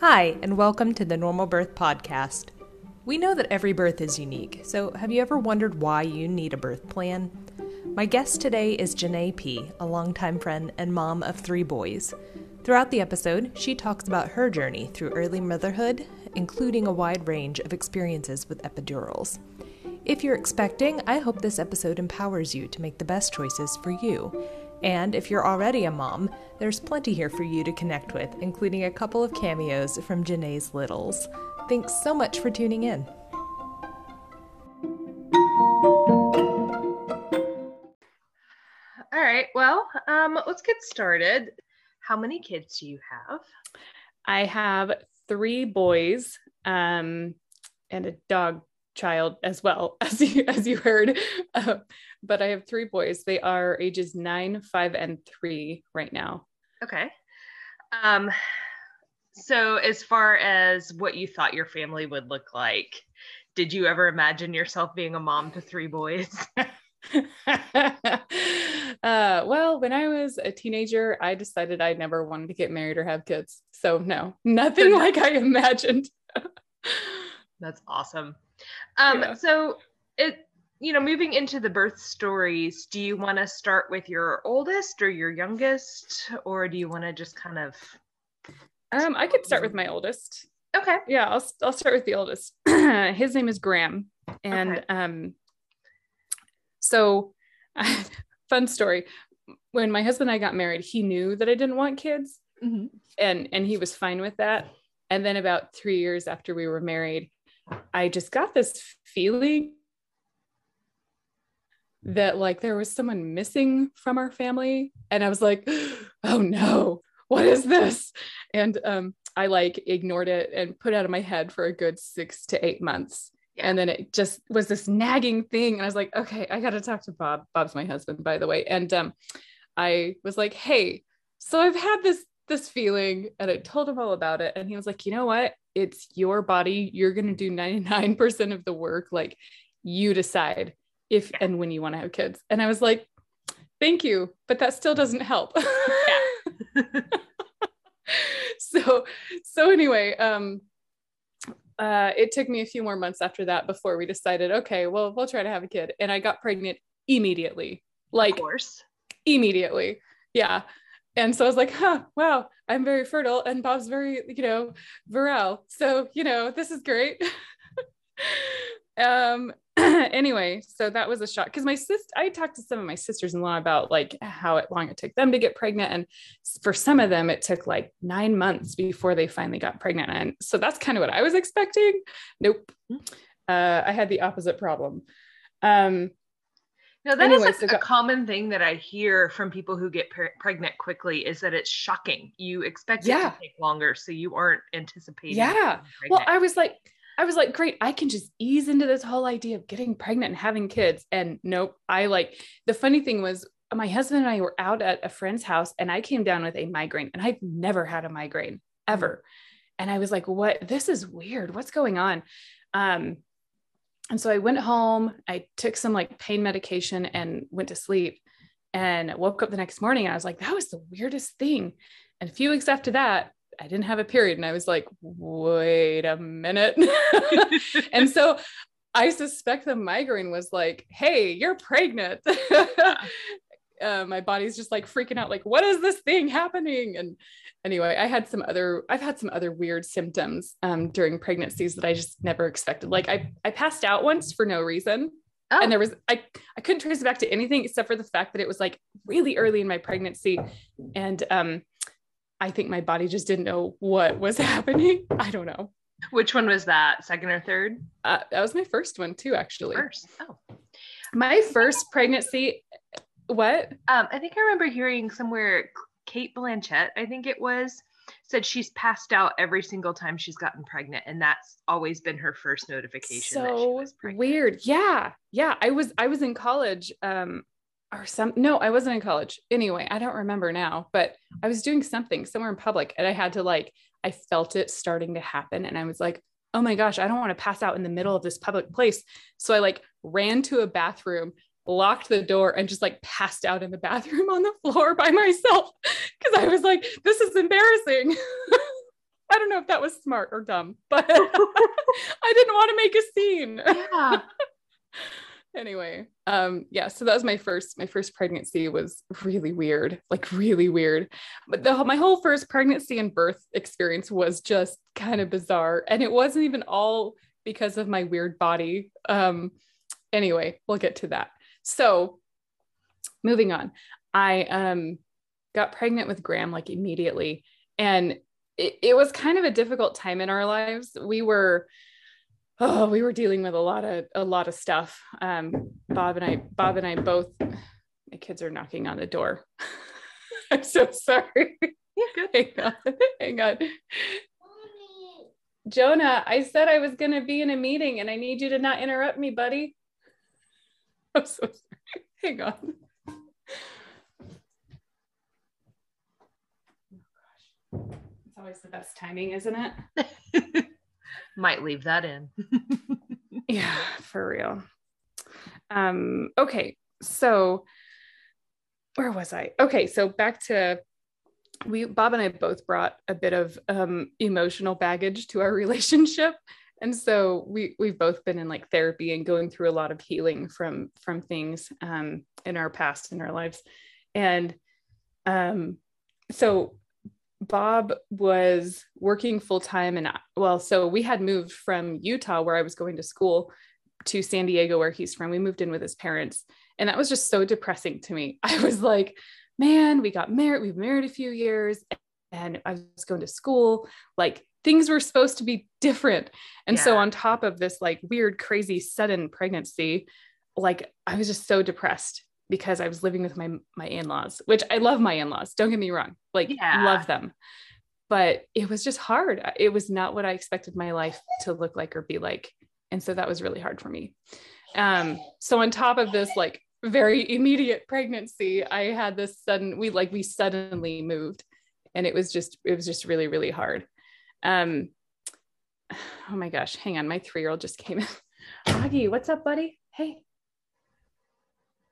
Hi, and welcome to the Normal Birth Podcast. We know that every birth is unique, so have you ever wondered why you need a birth plan? My guest today is Janae P., a longtime friend and mom of three boys. Throughout the episode, she talks about her journey through early motherhood, including a wide range of experiences with epidurals. If you're expecting, I hope this episode empowers you to make the best choices for you. And if you're already a mom, there's plenty here for you to connect with, including a couple of cameos from Janae's Littles. Thanks so much for tuning in. All right, well, um, let's get started. How many kids do you have? I have three boys um, and a dog child as well as you as you heard. Uh, but i have three boys. They are ages nine five and three right now. Okay. Um so as far as what you thought your family would look like did you ever imagine yourself being a mom to three boys? Uh, well when i was a teenager i decided i never wanted to get married or have kids. So no nothing like i imagined. That's awesome um, yeah. So it, you know, moving into the birth stories, do you want to start with your oldest or your youngest, or do you want to just kind of? Um, I could start with my oldest. Okay. Yeah, I'll I'll start with the oldest. His name is Graham, and okay. um, so fun story. When my husband and I got married, he knew that I didn't want kids, mm-hmm. and and he was fine with that. And then about three years after we were married, I just got this feeling that like there was someone missing from our family and I was like oh no. What is this? And um I like ignored it and put it out of my head for a good 6 to 8 months. And then it just was this nagging thing and I was like okay I got to talk to Bob. Bob's my husband by the way. And um I was like hey so I've had this this feeling and I told him all about it and he was like you know what it's your body. You're going to do 99% of the work. Like you decide if and when you want to have kids. And I was like, thank you, but that still doesn't help. Yeah. so, so anyway, um, uh, it took me a few more months after that before we decided, okay, well, we'll try to have a kid. And I got pregnant immediately. Like, of course, immediately. Yeah and so I was like, huh, wow, I'm very fertile and Bob's very, you know, virile. So, you know, this is great. um, anyway, so that was a shock because my sister, I talked to some of my sisters in law about like how it, long it took them to get pregnant. And for some of them, it took like nine months before they finally got pregnant. And so that's kind of what I was expecting. Nope. Hmm. Uh, I had the opposite problem. Um, no, that anyway, is a, so a common thing that I hear from people who get pre- pregnant quickly is that it's shocking. You expect yeah. it to take longer, so you aren't anticipating. Yeah. Well, I was like, I was like, great, I can just ease into this whole idea of getting pregnant and having kids. And nope, I like the funny thing was my husband and I were out at a friend's house and I came down with a migraine and I've never had a migraine ever. And I was like, what? This is weird. What's going on? Um, and so I went home, I took some like pain medication and went to sleep and woke up the next morning and I was like, that was the weirdest thing. And a few weeks after that, I didn't have a period. And I was like, wait a minute. and so I suspect the migraine was like, hey, you're pregnant. uh, my body's just like freaking out, like, what is this thing happening? And anyway, I had some other, I've had some other weird symptoms um, during pregnancies that I just never expected. Like I, I passed out once for no reason. Oh. And there was, I, I couldn't trace it back to anything except for the fact that it was like really early in my pregnancy. And um, I think my body just didn't know what was happening. I don't know. Which one was that? Second or third? Uh, that was my first one too, actually. First. Oh. My first pregnancy, what? Um, I think I remember hearing somewhere Cate Blanchett, I think it was, said she's passed out every single time she's gotten pregnant, and that's always been her first notification. So weird. Yeah, yeah. I was I was in college, um, or some. No, I wasn't in college. Anyway, I don't remember now, but I was doing something somewhere in public, and I had to like I felt it starting to happen, and I was like, oh my gosh, I don't want to pass out in the middle of this public place. So I like ran to a bathroom, locked the door and just like passed out in the bathroom on the floor by myself because I was like, this is embarrassing. I don't know if that was smart or dumb, but I didn't want to make a scene. Yeah. anyway, um, yeah, so that was my first, my first pregnancy was really weird, like really weird. But the my whole first pregnancy and birth experience was just kind of bizarre. And it wasn't even all because of my weird body. Um, anyway, we'll get to that. So moving on. I um got pregnant with Graham like immediately. And it, it was kind of a difficult time in our lives. We were oh, we were dealing with a lot of a lot of stuff. Um, Bob and I, Bob and I both. My kids are knocking on the door. I'm so sorry. Hang on. Hang on. Jonah, I said I was going to be in a meeting and I need you to not interrupt me, buddy. I'm so sorry. Hang on. Oh. It's always the best timing, isn't it? Might leave that in. yeah, for real. Um, okay, so where was I? Okay, so back to we Bob and I both brought a bit of um emotional baggage to our relationship. And so we we've both been in like therapy and going through a lot of healing from from things um in our past in our lives. And um so Bob was working full time and well, so we had moved from Utah where I was going to school to San Diego where he's from. We moved in with his parents and that was just so depressing to me. I was like, man, we got married, we've married a few years and I was going to school, like things were supposed to be different. And yeah. so on top of this like weird crazy sudden pregnancy, like I was just so depressed because I was living with my my in-laws, which I love my in-laws. Don't get me wrong. Like yeah. love them. But it was just hard. It was not what I expected my life to look like or be like. And so that was really hard for me. Um so on top of this like very immediate pregnancy, I had this sudden we like we suddenly moved and it was just it was just really really hard. Um oh my gosh, hang on, my 3-year-old just came in. Augie, what's up, buddy? Hey,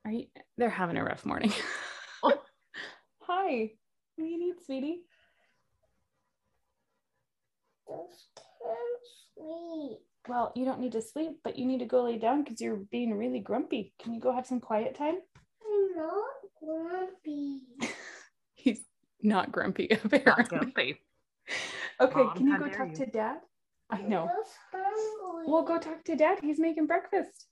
are you, they're having a rough morning. oh. Hi. What do you need, sweetie? sleep. Well, you don't need to sleep, but you need to go lay down because you're being really grumpy. Can you go have some quiet time? I'm not grumpy. He's not grumpy, apparently. Not grumpy. Okay, Mom, can you go talk you? to dad? I know. We'll go talk to dad. He's making breakfast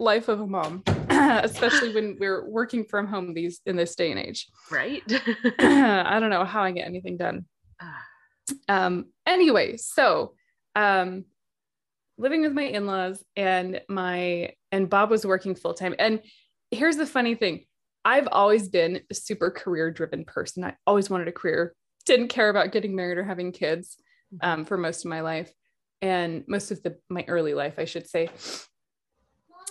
life of a mom especially when we're working from home these in this day and age right i don't know how i get anything done um anyway so um living with my in-laws and my and bob was working full-time and here's the funny thing i've always been a super career driven person i always wanted a career didn't care about getting married or having kids mm-hmm. um, for most of my life and most of the my early life i should say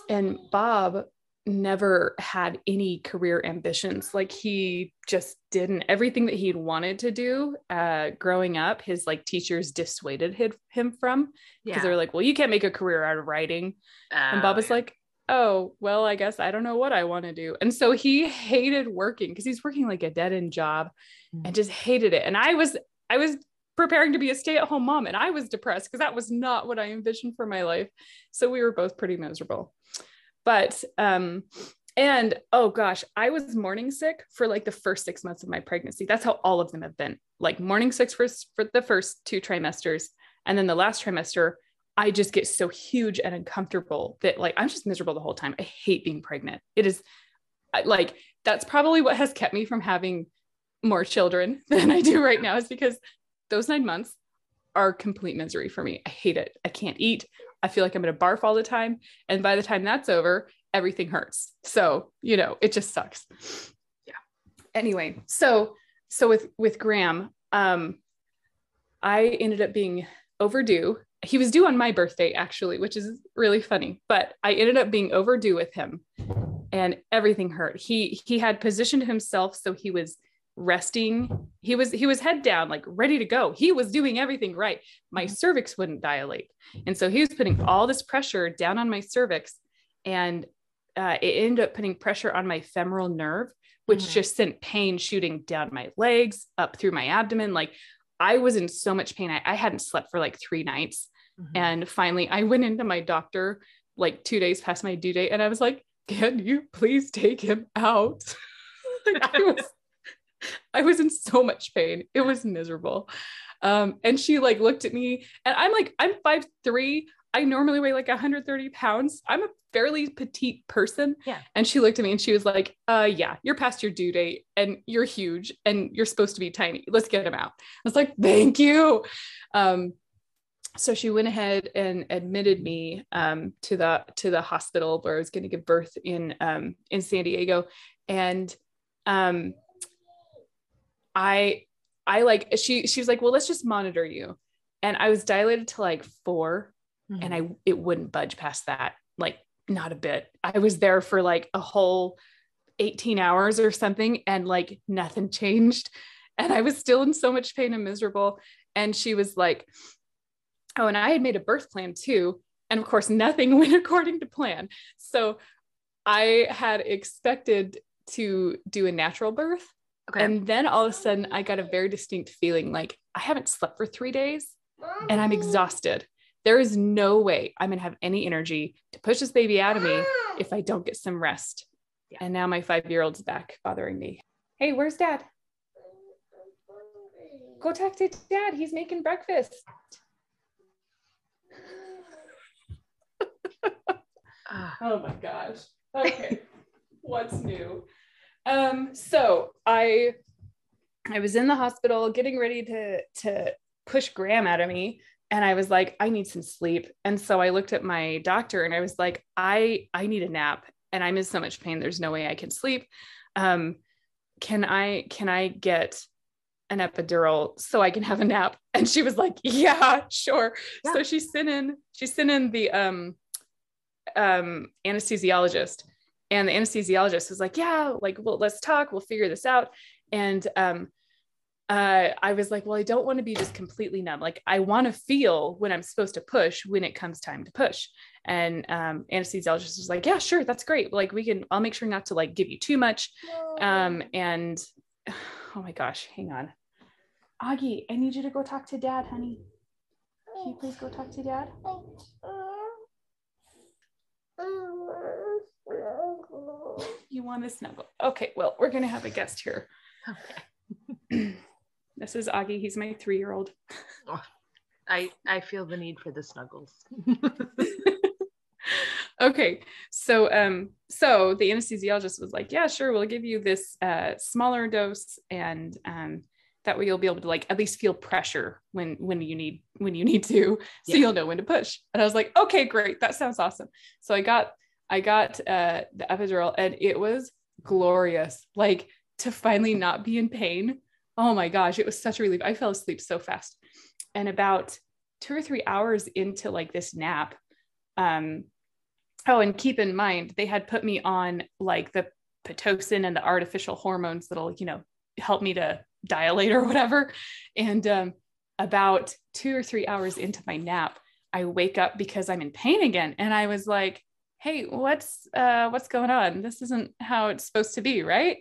and Bob never had any career ambitions. Like he just didn't. Everything that he'd wanted to do uh, growing up, his like teachers dissuaded him from because yeah. they were like, "Well, you can't make a career out of writing." and Bob was yeah. like, "Oh, well, I guess I don't know what I want to do." And so he hated working because he's working like a dead end job, and just hated it. And I was, I was preparing to be a stay-at-home mom and I was depressed because that was not what I envisioned for my life. So we were both pretty miserable. But um and oh gosh, I was morning sick for like the first 6 months of my pregnancy. That's how all of them have been. Like morning sick for for the first two trimesters and then the last trimester I just get so huge and uncomfortable that like I'm just miserable the whole time. I hate being pregnant. It is like that's probably what has kept me from having more children than I do right now is because those nine months are complete misery for me. I hate it. I can't eat. I feel like I'm going to barf all the time. And by the time that's over, everything hurts. So, you know, it just sucks. Yeah. Anyway, so so with with Graham, um, I ended up being overdue. He was due on my birthday, actually, which is really funny, but I ended up being overdue with him and everything hurt. He he had positioned himself so he was resting he was he was head down like ready to go he was doing everything right my mm-hmm. cervix wouldn't dilate and so he was putting all this pressure down on my cervix and uh, it ended up putting pressure on my femoral nerve, which Mhm. just sent pain shooting down my legs, up through my abdomen. Like I was in so much pain. I, I hadn't slept for like three nights. Mhm. And finally, I went into my doctor like two days past my due date, and I was like, "Can you please take him out?" like, I was, I was in so much pain. It was miserable. Um, and she like looked at me, and I'm like, I'm five three. I normally weigh like 130 pounds. I'm a fairly petite person. Yeah. And she looked at me and she was like, uh, yeah, you're past your due date and you're huge and you're supposed to be tiny. Let's get him out. I was like, thank you. Um, so she went ahead and admitted me um, to the to the hospital where I was going to give birth in um, in San Diego, and um, I I like she she was like, well, let's just monitor you, and I was dilated to like four, Mhm. and I it wouldn't budge past that, like not a bit. I was there for like a whole 18 hours or something, and like nothing changed, and I was still in so much pain and miserable. And she was like, oh, and I had made a birth plan too, and of course nothing went according to plan. So I had expected to do a natural birth. okay. And then all of a sudden, I got a very distinct feeling like I haven't slept for three days and I'm exhausted. There is no way I'm going to have any energy to push this baby out of me if I don't get some rest. Yeah. And now my five year old's back bothering me. Hey, where's dad? Go talk to dad. He's making breakfast. Oh my gosh. Okay. What's new? Um, so I I was in the hospital getting ready to to push Graham out of me and I was like I need some sleep. And so I looked at my doctor and I was like I I need a nap and I'm in so much pain there's no way I can sleep. Um can I can I get an epidural so I can have a nap? And she was like, "Yeah, sure." Yeah. So she sent in she sent in the um um anesthesiologist and the anesthesiologist was like yeah like well let's talk we'll figure this out and um uh, I was like, well, I don't want to be just completely numb. Like, I want to feel when I'm supposed to push when it comes time to push. And um, anesthesiologist was like, yeah, sure, that's great. Like, we can. I'll make sure not to like give you too much. Um, and oh my gosh, hang on, Augie, I need you to go talk to Dad, honey. Can you please go talk to Dad? You want to snuggle? Okay, well, we're gonna have a guest here. this is Augie. He's my three-year-old. I I feel the need for the snuggles. okay so um so the anesthesiologist was like yeah sure we'll give you this uh smaller dose and um that way you'll be able to like at least feel pressure when when you need when you need to so Yeah. you'll know when to push and i was like okay great that sounds awesome so i got i got uh the epidural and it was glorious like to finally not be in pain oh my gosh it was such a relief. I fell asleep so fast. And about two or three hours into like this nap um oh and keep in mind they had put me on like the pitocin and the artificial hormones that'll you know help me to dilate or whatever. And um about two or three hours into my nap i wake up because i'm in pain again. And i was like hey what's uh what's going on? This isn't how it's supposed to be right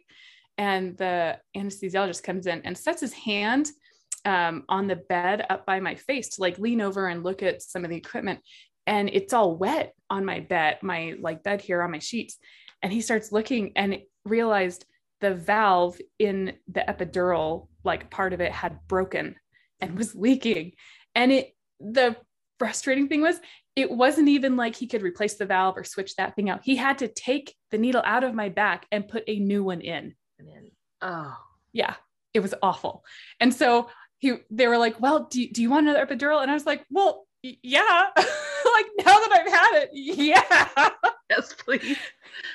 and the anesthesiologist comes in and sets his hand um, on the bed up by my face to like lean over and look at some of the equipment. And it's all wet on my bed my like bed here on my sheets. And he starts looking and realized the valve in the epidural like part of it had broken and was leaking. And it the frustrating thing was it wasn't even like he could replace the valve or switch that thing out. He had to take the needle out of my back and put a new one in And then, oh, yeah it was awful. And so he they were like well do, you- do you want another epidural? And i was like well yeah. Like now that i've had it yeah. Yes, please.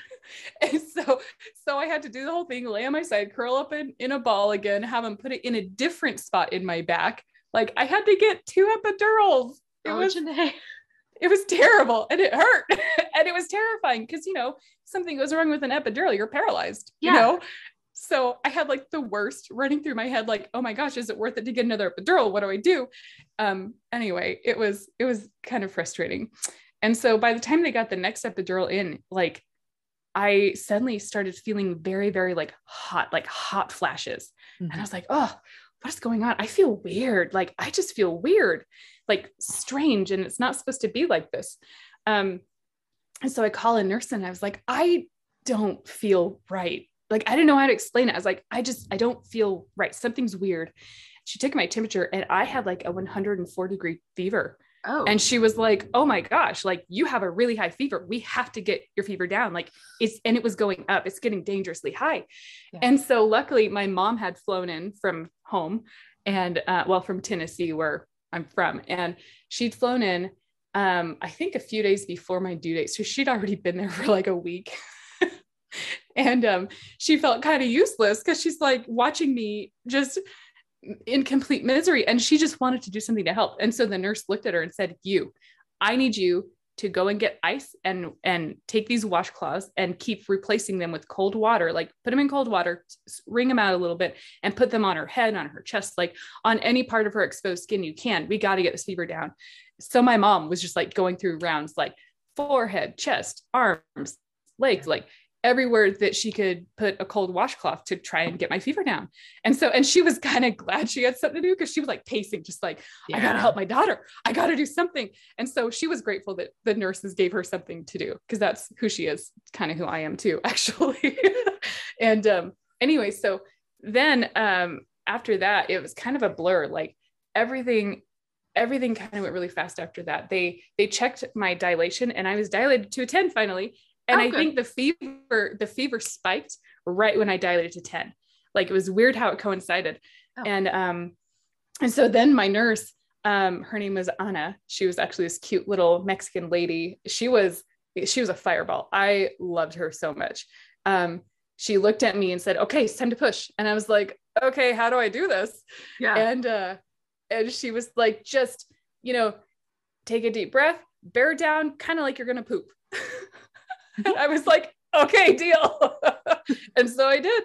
and so so i had to do the whole thing lay on my side curl up in, in a ball again have him put it in a different spot in my back. Like i had to get two epidurals. It oh, was Janae. it was terrible and it hurt and it was terrifying because you know something goes wrong with an epidural you're paralyzed Yeah. you know so i had like the worst running through my head like oh my gosh is it worth it to get another epidural what do i do um anyway it was it was kind of frustrating and so by the time they got the next epidural in like I suddenly started feeling very, very like hot, like hot flashes. Mm-hmm. And I was like, oh, what's going on? I feel weird. Like I just feel weird, like strange. And it's not supposed to be like this. Um, and so I call a nurse and I was like, I don't feel right. Like I didn't know how to explain it. I was like, I just, I don't feel right. Something's weird. She took my temperature and I had like a 104 degree fever. Oh. And she was like, "Oh my gosh, like you have a really high fever. We have to get your fever down. Like it's and it was going up. It's getting dangerously high." Yeah. And so luckily my mom had flown in from home and uh, well from Tennessee where I'm from and she'd flown in um I think a few days before my due date. So she'd already been there for like a week. and um she felt kind of useless cuz she's like watching me just in complete misery and she just wanted to do something to help. And so the nurse looked at her and said you i need you to go and get ice and and take these washcloths and keep replacing them with cold water like put them in cold water wring them out a little bit and put them on her head on her chest like on any part of her exposed skin you can. We got to get this fever down. So my mom was just like going through rounds like forehead chest arms legs like everywhere that she could put a cold washcloth to try and get my fever down. And so, and she was kind of glad she had something to do because she was like pacing, just like, yeah. I gotta help my daughter. I gotta do something. And so she was grateful that the nurses gave her something to do because that's who she is, kind of who I am too, actually. and um, anyway, so then um, after that, it was kind of a blur. Like everything everything kind of went really fast after that. They they checked my dilation and I was dilated to a 10 finally and oh, I think the fever, the fever spiked right when I dilated to 10. Like it was weird how it coincided. Oh. And um, and so then my nurse, um, her name was Anna. She was actually this cute little Mexican lady. She was she was a fireball. I loved her so much. Um, she looked at me and said, "Okay, it's time to push." And I was like, "Okay, how do I do this?" Yeah. And uh, and she was like, "Just you know, take a deep breath, bear down, kind of like you're gonna poop." I was like, okay, deal. and so I did.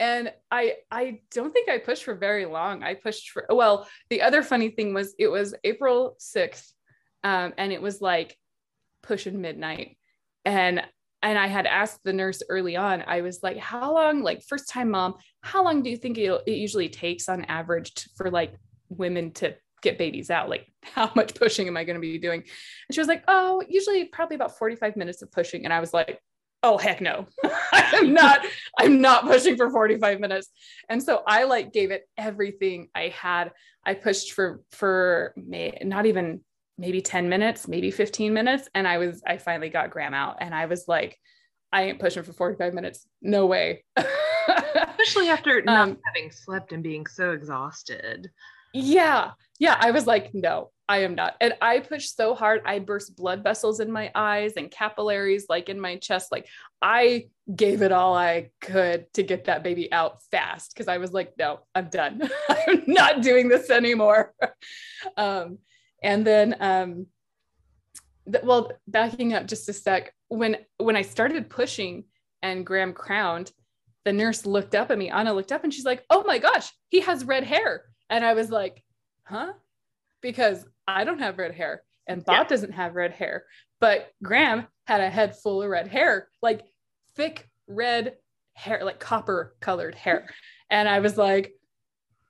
And I I don't think I pushed for very long. I pushed for well, the other funny thing was it was April 6th. Um, and it was like pushing midnight. And and I had asked the nurse early on, I was like, how long, like first time mom, how long do you think it, it usually takes on average to, for like women to get babies out like how much pushing am i going to be doing? And she was like oh usually probably about 45 minutes of pushing. And i was like oh heck no. I'm not i'm not pushing for 45 minutes. And so i like gave it everything i had. I pushed for for may, not even maybe 10 minutes maybe 15 minutes. And i was i finally got graham out. And i was like i ain't pushing for 45 minutes. No way. Especially after not um, having slept and being so exhausted yeah. Yeah. I was like no i am not. And i pushed so hard i burst blood vessels in my eyes and capillaries like in my chest. Like i gave it all i could to get that baby out fast because i was like no i'm done. I'm not doing this anymore. Um and then um well backing up just a sec when when i started pushing and graham crowned the nurse looked up at me anna looked up and she's like oh my gosh he has red hair and I was like, huh? Because I don't have red hair and Bob yeah. doesn't have red hair, but Graham had a head full of red hair, like thick red hair, like copper colored hair. And I was like,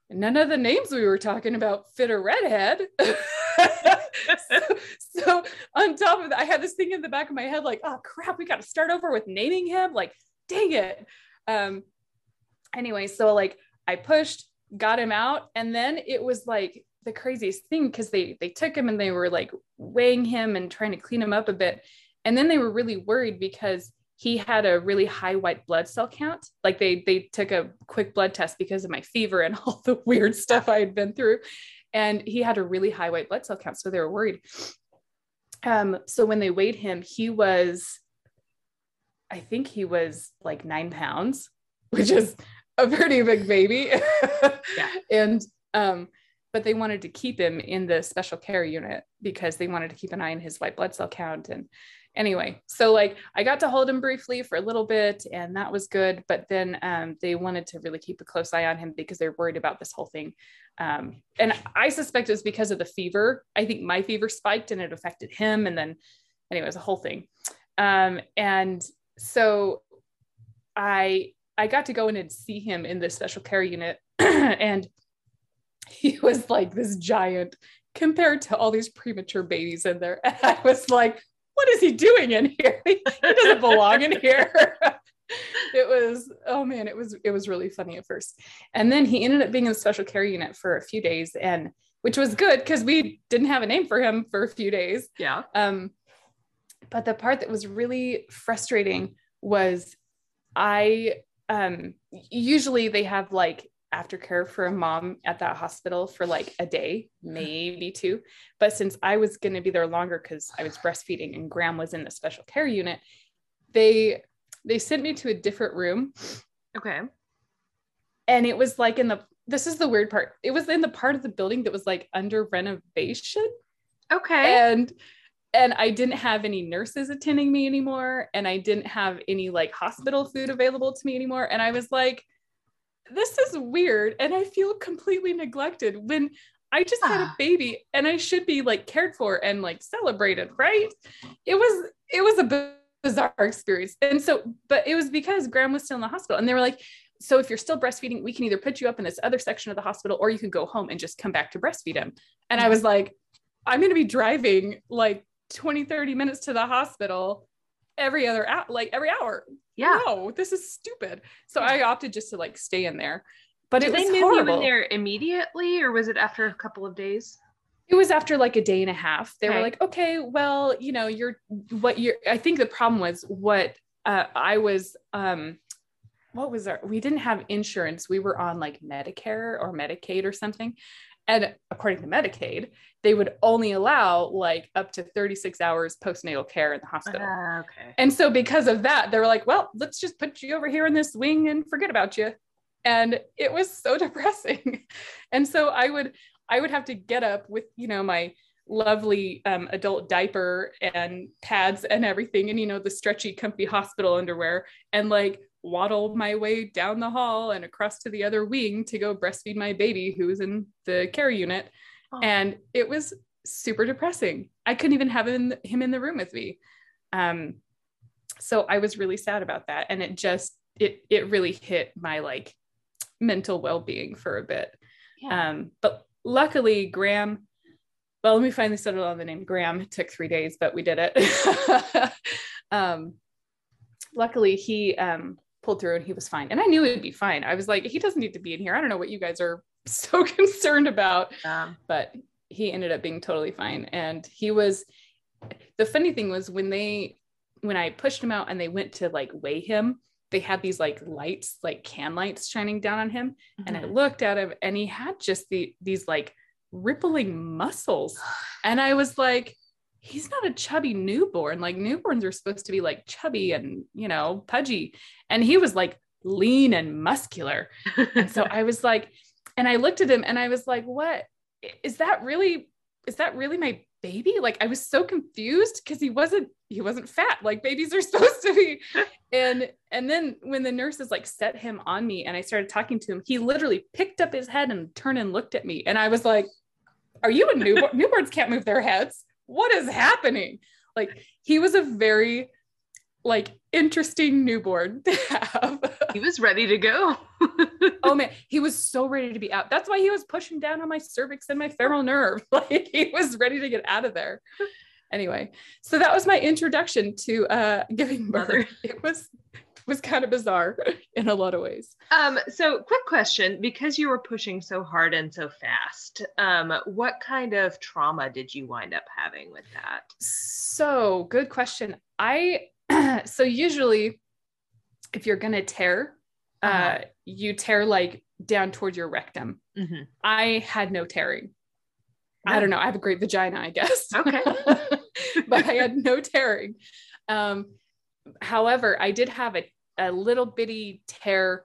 none of the names we were talking about fit a redhead. so, so, on top of that, I had this thing in the back of my head, like, oh crap, we got to start over with naming him. Like, dang it. Um, anyway, so like I pushed, got him out. And then it was like the craziest thing because they they took him and they were like weighing him and trying to clean him up a bit. And then they were really worried because he had a really high white blood cell count. Like they they took a quick blood test because of my fever and all the weird stuff i had been through. And he had a really high white blood cell count so they were worried. Um so when they weighed him he was i think he was like nine pounds which is a pretty big baby. yeah. And um, but they wanted to keep him in the special care unit because they wanted to keep an eye on his white blood cell count. And anyway, so like I got to hold him briefly for a little bit, and that was good. But then um, they wanted to really keep a close eye on him because they're worried about this whole thing. Um, and I suspect it was because of the fever. I think my fever spiked and it affected him. And then, anyway, it was a whole thing. Um, and so I I got to go in and see him in the special care unit and he was like this giant compared to all these premature babies in there. And I was like, what is he doing in here? He doesn't belong in here. it was, oh man, it was, it was really funny at first. And then he ended up being in the special care unit for a few days and which was good because we didn't have a name for him for a few days. Yeah. Um, but the part that was really frustrating was I um usually they have like aftercare for a mom at that hospital for like a day, maybe two. But since I was going to be there longer because I was breastfeeding and Graham was in the special care unit, they they sent me to a different room. Okay. And it was like in the this is the weird part. It was in the part of the building that was like under renovation. Okay. And and I didn't have any nurses attending me anymore and I didn't have any like hospital food available to me anymore and I was like this is weird and I feel completely neglected when I just had a ah. baby and I should be like cared for and like celebrated, right? It was it was a bizarre experience. And so but it was because Graham was still in the hospital and they were like so if you're still breastfeeding, we can either put you up in this other section of the hospital or you can go home and just come back to breastfeed him. And I mm-hmm. was like I'm going to be driving like 20 30 minutes to the hospital every other hour like every hour Yeah. no this is stupid so i opted just to like stay in there but Did it they move horrible. you in there immediately, or was it after a couple of days? it was after like a day and a half they Okay. were like okay well you know you're what you're i think the problem was what uh, i was um what was our we didn't have insurance we were on like medicare or medicaid or something and according to medicaid they would only allow like up to 36 hours postnatal care in the hospital Ah, okay. And so because of that, they were like, well, let's just put you over here in this wing and forget about you. And it was so depressing. and so I would I would have to get up with, you know, my lovely um, adult diaper and pads and everything and you know the stretchy comfy hospital underwear and like waddle my way down the hall and across to the other wing to go breastfeed my baby who was in the care unit Oh. and it was super depressing. I couldn't even have him, him in the room with me. Um so i was really sad about that. And it just it it really hit my like mental well-being for a bit. Yeah. um but luckily graham well let me finally settle on the name. Graham it took three days but we did it. Um luckily he um pulled through and he was fine. And i knew he'd be fine. I was like he doesn't need to be in here. I don't know what you guys are so concerned about Um, but he ended up being totally fine. And he was the funny thing was when they when i pushed him out and they went to like weigh him they had these like lights like can lights shining down on him. And i looked at him and he had just the these like rippling muscles. And i was like he's not a chubby newborn. Like newborns are supposed to be like chubby and you know pudgy. And he was like lean and muscular. And so I was like, and I looked at him and I was like, what is that really? Is that really my baby? Like I was so confused because he wasn't he wasn't fat like babies are supposed to be. And and then when the nurses like set him on me and I started talking to him, he literally picked up his head and turned and looked at me. And I was like, Are you a newborn? Newborns can't move their heads. What is happening? Like he was a very like interesting newborn to have. he was ready to go. oh man, he was so ready to be out. That's why he was pushing down on my cervix and my femoral nerve. Like he was ready to get out of there. Anyway, so that was my introduction to uh giving birth. Mother. It was was kind of bizarre in a lot of ways. Um, so quick question, because you were pushing so hard and so fast, um, what kind of trauma did you wind up having with that? So, good question. I so usually if you're going to tear uh Uh-huh. you tear like down toward your rectum. Mhm. I had no tearing. I don't know. I have a great vagina, I guess. Okay. but I had no tearing. Um, however, I did have a, a little bitty tear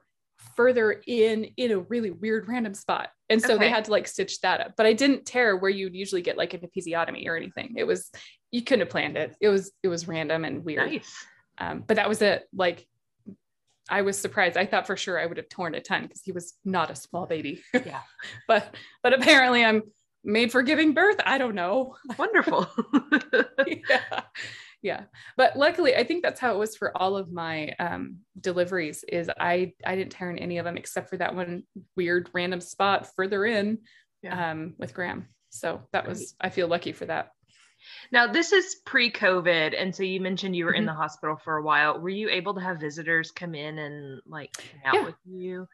further in in a really weird random spot. And so they had to like stitch that up. But I didn't tear where you'd usually get like an episiotomy or anything. It was you couldn't have planned it. It was it was random and weird. Nice. Um, but that was it. Like I was surprised. I thought for sure I would have torn a ton because he was not a small baby. Yeah. but but apparently I'm made for giving birth. I don't know. Wonderful. yeah. yeah but luckily i think that's how it was for all of my um, deliveries is i i didn't tear in any of them except for that one weird random spot further in Yeah. um, with graham so that was i feel lucky for that Now, this is pre COVID. And so you mentioned you were in Mhm. the hospital for a while. Were you able to have visitors come in and like hang out Yeah. with you?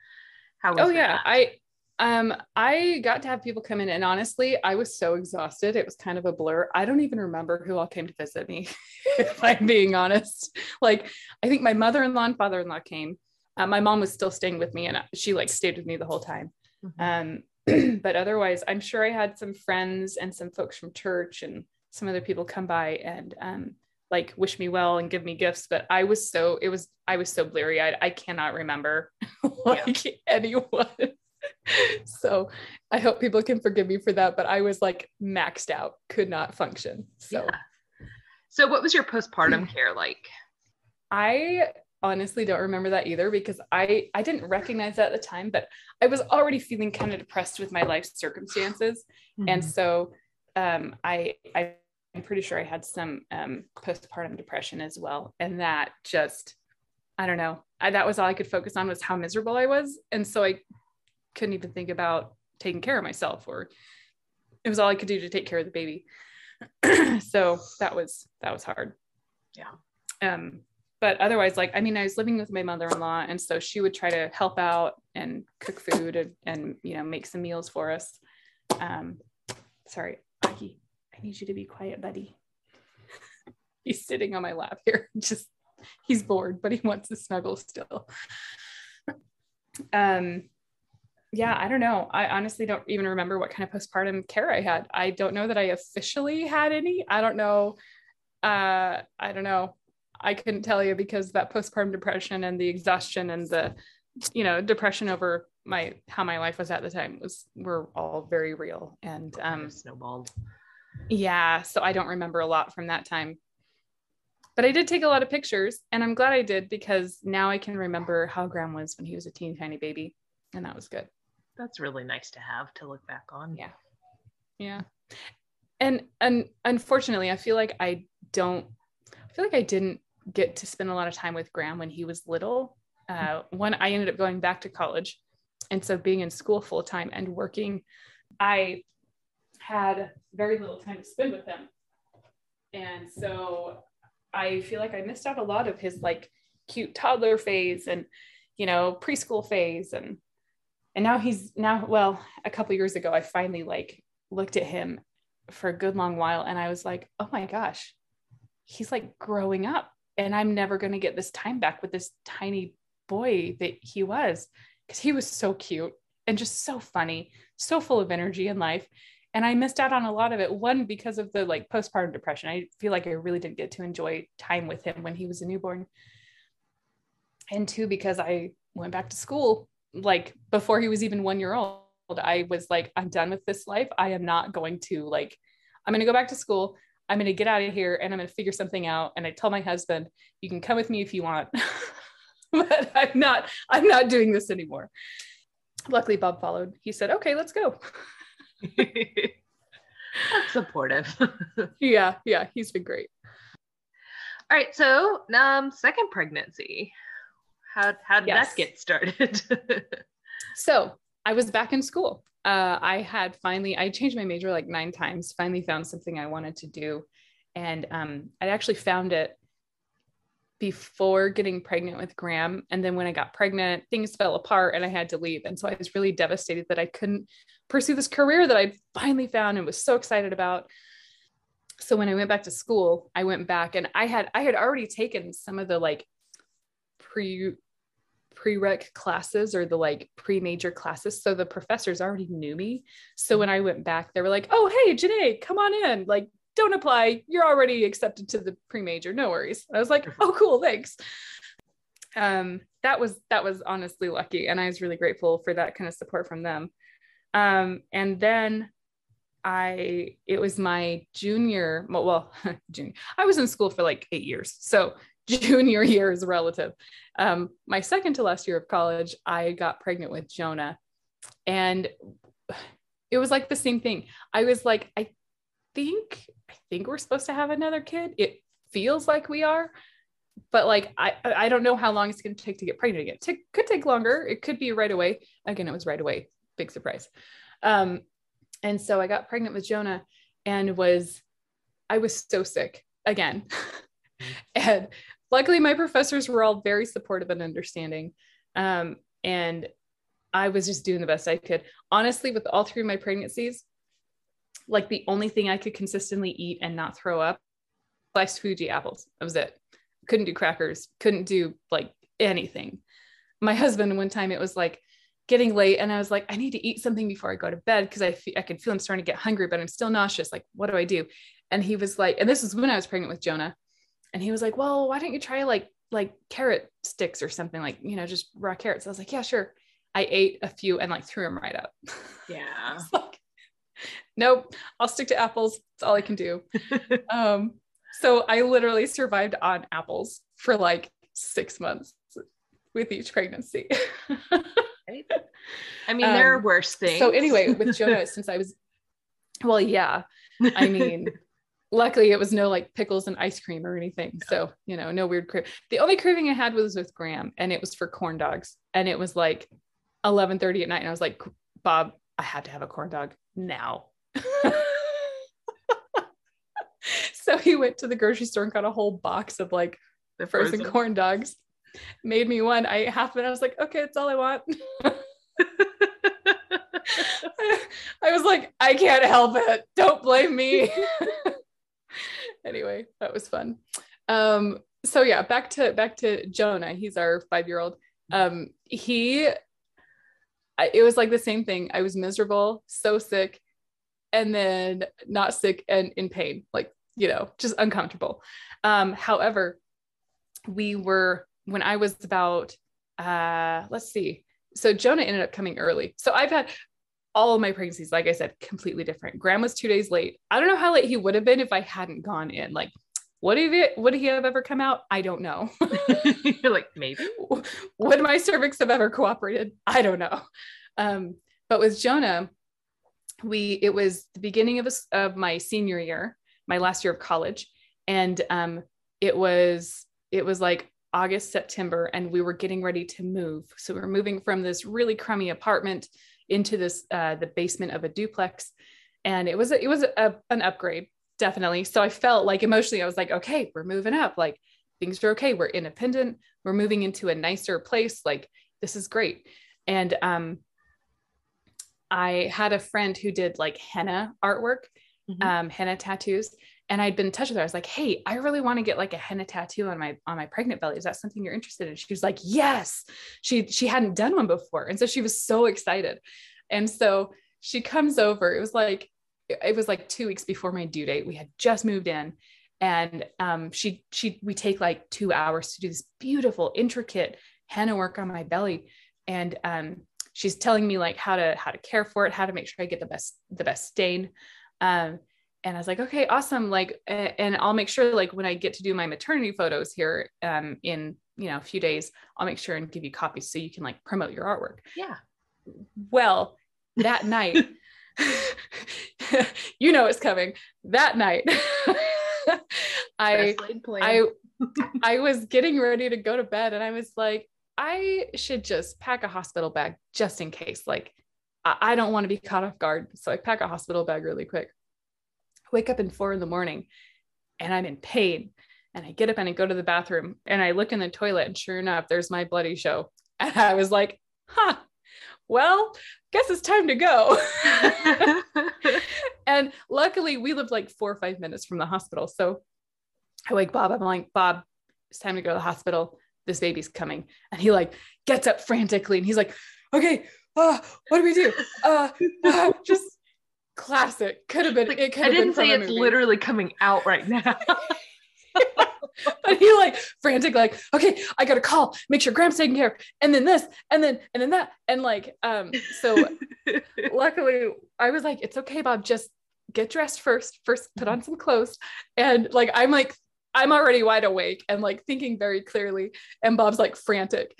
How was oh yeah i um i got to have people come in and honestly i was so exhausted it was kind of a blur i don't even remember who all came to visit me if i'm being honest like i think my mother-in-law and father-in-law came uh, my mom was still staying with me and she like stayed with me the whole time Mhm. um but otherwise i'm sure i had some friends and some folks from church and some other people come by and um like wish me well and give me gifts but i was so it was i was so bleary eyed i cannot remember like anyone. So i hope people can forgive me for that but i was like maxed out could not function. So Yeah. So, what was your postpartum care like? I honestly don't remember that either because I I didn't recognize that at the time, but I was already feeling kind of depressed with my life circumstances, and so um, I I I'm pretty sure I had some um, postpartum depression as well, and that just I don't know I, that was all I could focus on was how miserable I was, and so I couldn't even think about taking care of myself or it was all I could do to take care of the baby. so that was that was hard. Yeah. Um, but otherwise, like I mean, I was living with my mother-in-law, and so she would try to help out and cook food and, and you know make some meals for us. Um, sorry, Augie, I need you to be quiet, buddy. he's sitting on my lap here, just he's bored, but he wants to snuggle still. Um, yeah, I don't know. I honestly don't even remember what kind of postpartum care I had. I don't know that I officially had any. I don't know. Uh, I don't know. I couldn't tell you because that postpartum depression and the exhaustion and the, you know, depression over my how my life was at the time was were all very real. And um, snowballed. Yeah, so I don't remember a lot from that time. But I did take a lot of pictures, and I'm glad I did because now I can remember how Graham was when he was a teeny tiny baby, and that was good. That's really nice to have to look back on. Yeah. Yeah. And and unfortunately, I feel like I don't I feel like I didn't get to spend a lot of time with Graham when he was little. Uh, when I ended up going back to college, and so being in school full time and working, I had very little time to spend with him, and so I feel like I missed out a lot of his like cute toddler phase and you know preschool phase. And and now he's now well a couple years ago i finally like looked at him for a good long while. And i was like oh my gosh he's like growing up. And i'm never going to get this time back with this tiny boy that he was. Because he was so cute and just so funny so full of energy and life and i missed out on a lot of it one because of the like postpartum depression. I feel like i really didn't get to enjoy time with him when he was a newborn. And two because i went back to school like before he was even one year old i was like i'm done with this life. I am not going to like i'm going to go back to school. I'm going to get out of here and i'm going to figure something out and i tell my husband you can come with me if you want but i'm not i'm not doing this anymore. Luckily bob followed. He said okay let's go That's supportive. Yeah yeah he's been great All right, So, um, second pregnancy. How how did Yes. that get started? So I was back in school. Uh, I had finally, I changed my major like nine times, finally found something I wanted to do. And um, I actually found it before getting pregnant with Graham. And then when I got pregnant, things fell apart and I had to leave. And so I was really devastated that I couldn't pursue this career that I finally found and was so excited about. So when I went back to school, I went back and I had I had already taken some of the like pre prereq classes or the like pre-major classes. So the professors already knew me. So when I went back, they were like, oh, hey, Janae, come on in. Like, don't apply. You're already accepted to the pre-major. No worries. I was like, oh, cool, thanks. Um, that was that was honestly lucky. And I was really grateful for that kind of support from them. Um, and then I it was my junior, well, junior, I was in school for like eight years. So junior year is relative. Um, my second to last year of college, I got pregnant with Jonah. And it was like the same thing. I was like, I think, I think we're supposed to have another kid. It feels like we are. But like I I don't know how long it's going to take to get pregnant again. It could take longer. It could be right away. Again, it was right away. Big surprise. Um, and so I got pregnant with Jonah and was I was so sick again. and luckily my professors were all very supportive and understanding. Um, and I was just doing the best I could. Honestly, with all three of my pregnancies, like the only thing I could consistently eat and not throw up, sliced Fuji apples. That was it. Couldn't do crackers. Couldn't do like anything. My husband, one time, it was like getting late, and I was like, I need to eat something before I go to bed because I I could feel I'm starting to get hungry, but I'm still nauseous. Like, what do I do? And he was like, and this is when I was pregnant with Jonah, and he was like, well, why don't you try like like carrot sticks or something like you know just raw carrots? I was like, yeah, sure. I ate a few and like threw them right up. Yeah. like, nope, I'll stick to apples. That's all I can do. um, so I literally survived on apples for like six months with each pregnancy. I mean, there are Um, worse things. so anyway, with Jonah, since I was, well, yeah, I mean, luckily it was no like pickles and ice cream or anything. So, you know, no weird crave. The only craving I had was with Graham and it was for corn dogs. And it was like 11:30 at night. And I was like, Bob, I had to have a corn dog now. so he went to the grocery store and got a whole box of like the frozen corn dogs. Made me one. I ate half of it. I was like, okay, it's all I want. I was like, I can't help it. Don't blame me. anyway, that was fun. Um, so yeah, back to back to Jonah. He's our five-year-old. Um, he I, it was like the same thing. I was miserable, so sick, and then not sick and in pain, like you know, just uncomfortable. Um, however, we were when I was about uh let's see. So Jonah ended up coming early. So I've had all of my pregnancies, like I said, completely different. Graham was two days late. I don't know how late he would have been if I hadn't gone in. Like, would he would he have ever come out? I don't know. You're like, maybe. would my cervix have ever cooperated? I don't know. Um, but with Jonah, we it was the beginning of, a, of my senior year, my last year of college, and um, it was it was like August September, and we were getting ready to move. So we were moving from this really crummy apartment into this uh, the basement of a duplex, and it was a, it was a, an upgrade definitely. So I felt like emotionally, I was like, okay, we're moving up. Like things are okay. We're independent. We're moving into a nicer place. Like this is great. And um, I had a friend who did like henna artwork, Mhm. um, henna tattoos, and I'd been in touch with her. I was like, "Hey, I really want to get like a henna tattoo on my on my pregnant belly. Is that something you're interested in?" She was like, "Yes." She she hadn't done one before, and so she was so excited. And so she comes over. It was like it was like two weeks before my due date. We had just moved in, and um, she she we take like two hours to do this beautiful, intricate henna work on my belly, and um, she's telling me like how to how to care for it, how to make sure I get the best the best stain. Um, and I was like, okay, awesome. Like, and I'll make sure like when I get to do my maternity photos here um, in you know a few days, I'll make sure and give you copies so you can like promote your artwork. Yeah. Well, that night, you know it's coming. That night, I Best laid plan. I I was getting ready to go to bed and I was like, I should just pack a hospital bag just in case. Like, I, I don't want to be caught off guard. So I pack a hospital bag really quick. Wake up in four in the morning and I'm in pain. And I get up and I go to the bathroom and I look in the toilet and sure enough, there's my bloody show. And I was like, huh, well, guess it's time to go. and luckily we lived like four or five minutes from the hospital. So I wake Bob. I'm like, Bob, it's time to go to the hospital. This baby's coming. And he like gets up frantically and he's like, okay, uh, what do we do? Uh, uh, just classic. Could have been, Like, it could I have been I didn't say it's movie. literally coming out right now. but he like frantic, like, okay, I gotta call, make sure Graham's taken care of, and then this, and then, and then that. And like, um, so luckily I was like, it's okay, Bob, just get dressed first, first put on some clothes. And like, I'm like, I'm already wide awake and like thinking very clearly. And Bob's like frantic.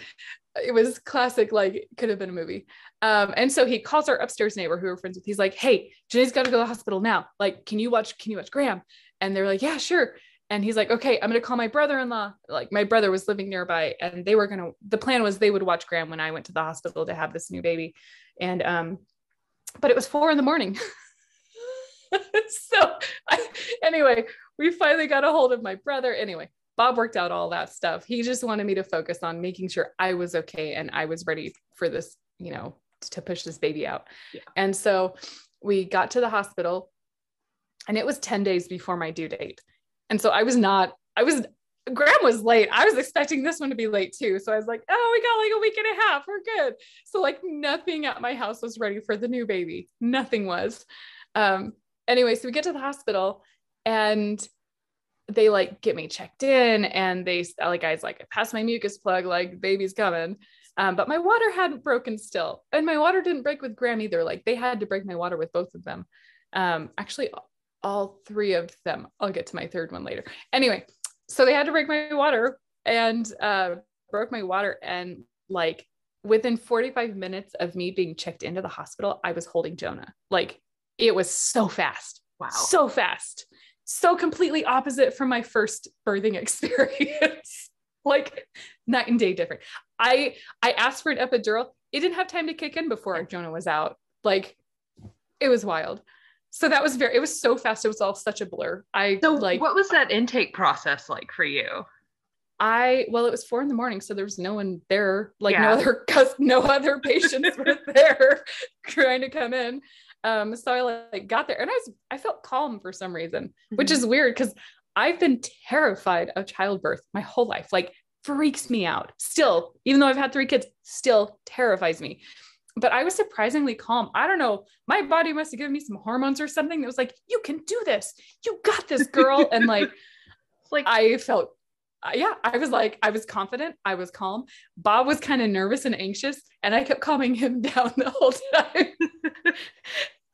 It was classic, like could have been a movie. Um, and so he calls our upstairs neighbor who we're friends with. He's like, Hey, Janae's got to go to the hospital now. Like, can you watch, can you watch Graham? And they're like, yeah, sure. And he's like, okay, I'm gonna call my brother-in-law. Like my brother was living nearby, and they were gonna. The plan was they would watch Graham when I went to the hospital to have this new baby, and um, but it was four in the morning. so I, anyway, we finally got a hold of my brother. Anyway, Bob worked out all that stuff. He just wanted me to focus on making sure I was okay and I was ready for this, you know, to push this baby out. Yeah. And so we got to the hospital and it was 10 days before my due date. And so I was not, I was, Graham was late. I was expecting this one to be late too. So I was like, oh, we got like a week and a half. We're good. So like nothing at my house was ready for the new baby. Nothing was. Um, anyway, so we get to the hospital and they like get me checked in and they like guys like I passed my mucus plug, like baby's coming. Um, but my water hadn't broken still. And my water didn't break with Graham either. Like they had to break my water with both of them. Um, actually all three of them. I'll get to my third one later. Anyway, so they had to break my water and uh, broke my water and like within 45 minutes of me being checked into the hospital, I was holding Jonah. Like it was so fast. Wow. So fast. So completely opposite from my first birthing experience. like night and day different. I I asked for an epidural. It didn't have time to kick in before Jonah was out. Like it was wild. So that was very it was so fast. It was all such a blur. I So like what was that intake process like for you? I well, it was four in the morning, so there was no one there, like Yeah. no other no other patients were there trying to come in. Um, so I like got there and I was I felt calm for some reason, which is weird because I've been terrified of childbirth my whole life. Like freaks me out. Still, even though I've had three kids, still terrifies me. But I was surprisingly calm. I don't know. My body must have given me some hormones or something that was like, you can do this. You got this, girl. and like like I felt, uh, yeah, I was like, I was confident, I was calm. Bob was kind of nervous and anxious, and I kept calming him down the whole time.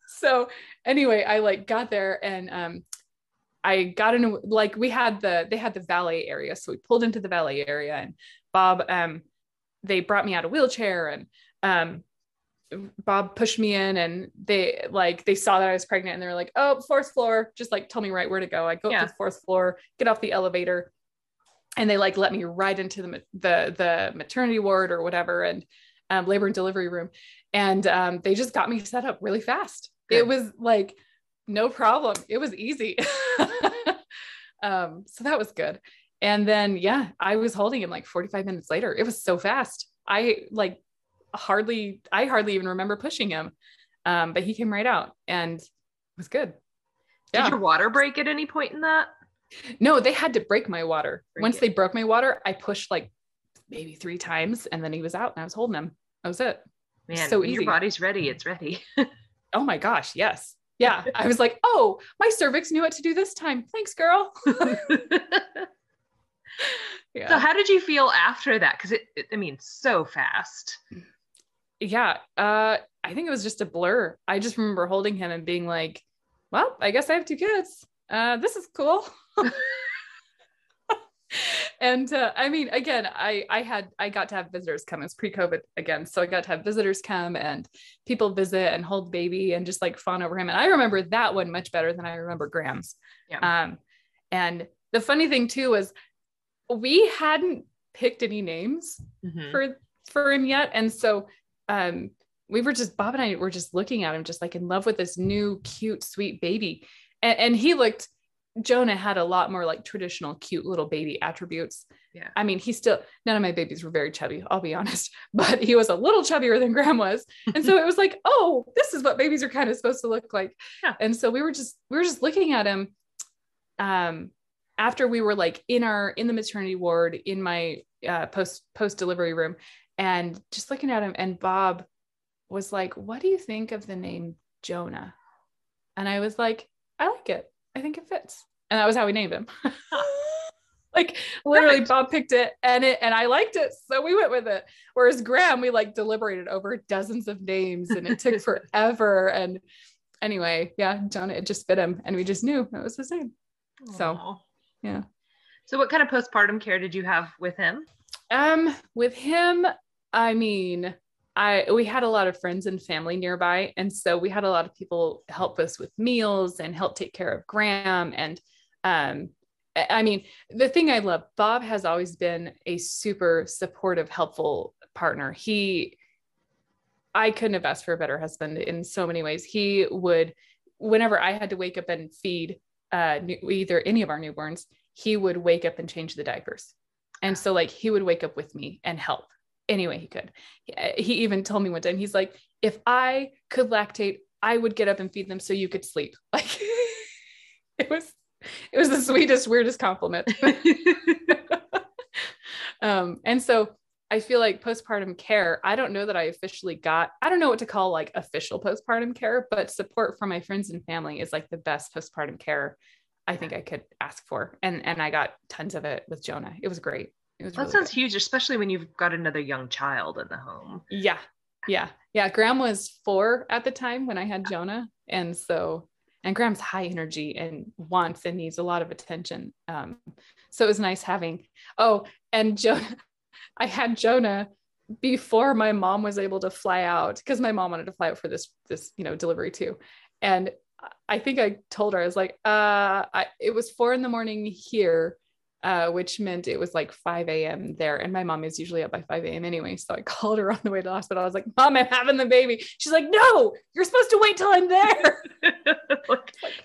so anyway, I like got there and um, I got in like we had the they had the valet area, so we pulled into the valet area, and Bob um, they brought me out a wheelchair and um. Bob pushed me in and they like they saw that I was pregnant and they were like, oh, fourth floor, just like tell me right where to go. I go up Yeah. to the fourth floor, get off the elevator, and they like let me right into the the the maternity ward or whatever and um, labor and delivery room, and um, they just got me set up really fast. Good. It was like no problem. It was easy. um, so that was good. And then yeah, I was holding him like 45 minutes later. It was so fast. I like hardly I hardly even remember pushing him. Um, but he came right out and it was good. did your water break at any point in that? No, they had to break my water. Break Once it. they broke my water, I pushed like maybe three times and then he was out and I was holding him. That was it. Man, So easy. your body's ready, it's ready. Oh my gosh, yes. Yeah. I was like, oh, my cervix knew what to do this time. Thanks, girl. Yeah. So how did you feel after that? Because it, it, I mean, so fast. Yeah. Uh, I think it was just a blur. I just remember holding him and being like, well, I guess I have two kids. Uh, this is cool. and uh, I mean, again, I I had I got to have visitors come. It's pre-COVID again, so I got to have visitors come and people visit and hold baby and just like fawn over him. And I remember that one much better than I remember Graham's. Yeah. Um, and the funny thing too was we hadn't picked any names Mhm. for for him yet and so um we were just bob and i were just looking at him just like in love with this new cute sweet baby. And, and he looked jonah had a lot more like traditional cute little baby attributes. Yeah. i mean he still none of my babies were very chubby i'll be honest but he was a little chubbier than graham was. And so it was like oh this is what babies are kind of supposed to look like. Yeah. and so we were just we were just looking at him um after we were like in our in the maternity ward in my uh, post post delivery room and just looking at him and bob was like what do you think of the name jonah? And i was like i like it. I think it fits. And that was how we named him. Like literally Perfect. bob picked it and it and i liked it so we went with it. Whereas graham we like deliberated over dozens of names and it took forever. And anyway yeah jonah it just fit him and we just knew that was his name So, yeah. So what kind of postpartum care did you have with him? Um, with him, I mean, I we had a lot of friends and family nearby, and so we had a lot of people help us with meals and help take care of Graham, and um, I mean, the thing I love, Bob has always been a super supportive, helpful partner. He, I couldn't have asked for a better husband in so many ways. He would, whenever I had to wake up and feed uh, either any of our newborns, he would wake up and change the diapers. And so, like, he would wake up with me and help any way he could. He, he even told me one time, he's like, if I could lactate, I would get up and feed them so you could sleep. Like, it was, it was the sweetest, weirdest compliment. um, and so I feel like postpartum care, I don't know that I officially got, I don't know what to call like official postpartum care, but support from my friends and family is like the best postpartum care I think I could ask for. And and I got tons of it with Jonah. It was great. It was that sounds good. huge, especially when you've got another young child in the home. Yeah. Yeah. Yeah. Graham was four at the time when I had Jonah. And so, and Graham's high energy and wants and needs a lot of attention. Um, so it was nice having, oh, and Jonah, I had Jonah before my mom was able to fly out because my mom wanted to fly out for this, this, you know, delivery too. And I think I told her, I was like, uh, I, it was four in the morning here uh, which meant it was like 5 a.m. there. And my mom is usually up by 5 a.m. anyway. So I called her on the way to the hospital. I was like, Mom, I'm having the baby. She's like, No, you're supposed to wait till I'm there.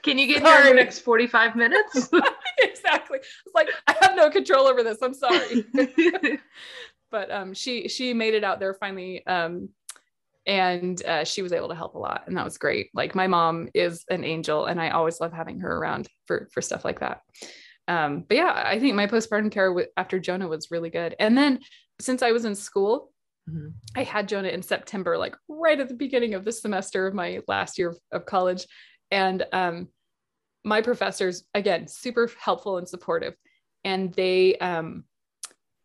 Can you get here in the next 45 minutes? exactly. It's like, I have no control over this. I'm sorry. but um, she she made it out there finally. Um, and uh, she was able to help a lot. And that was great. Like my mom is an angel and I always love having her around for for stuff like that. Um, but yeah, I think my postpartum care w- after Jonah was really good. And then since I was in school, Mhm. I had Jonah in September, like right at the beginning of the semester of my last year of, of college. And um, my professors, again, super helpful and supportive. And they, um,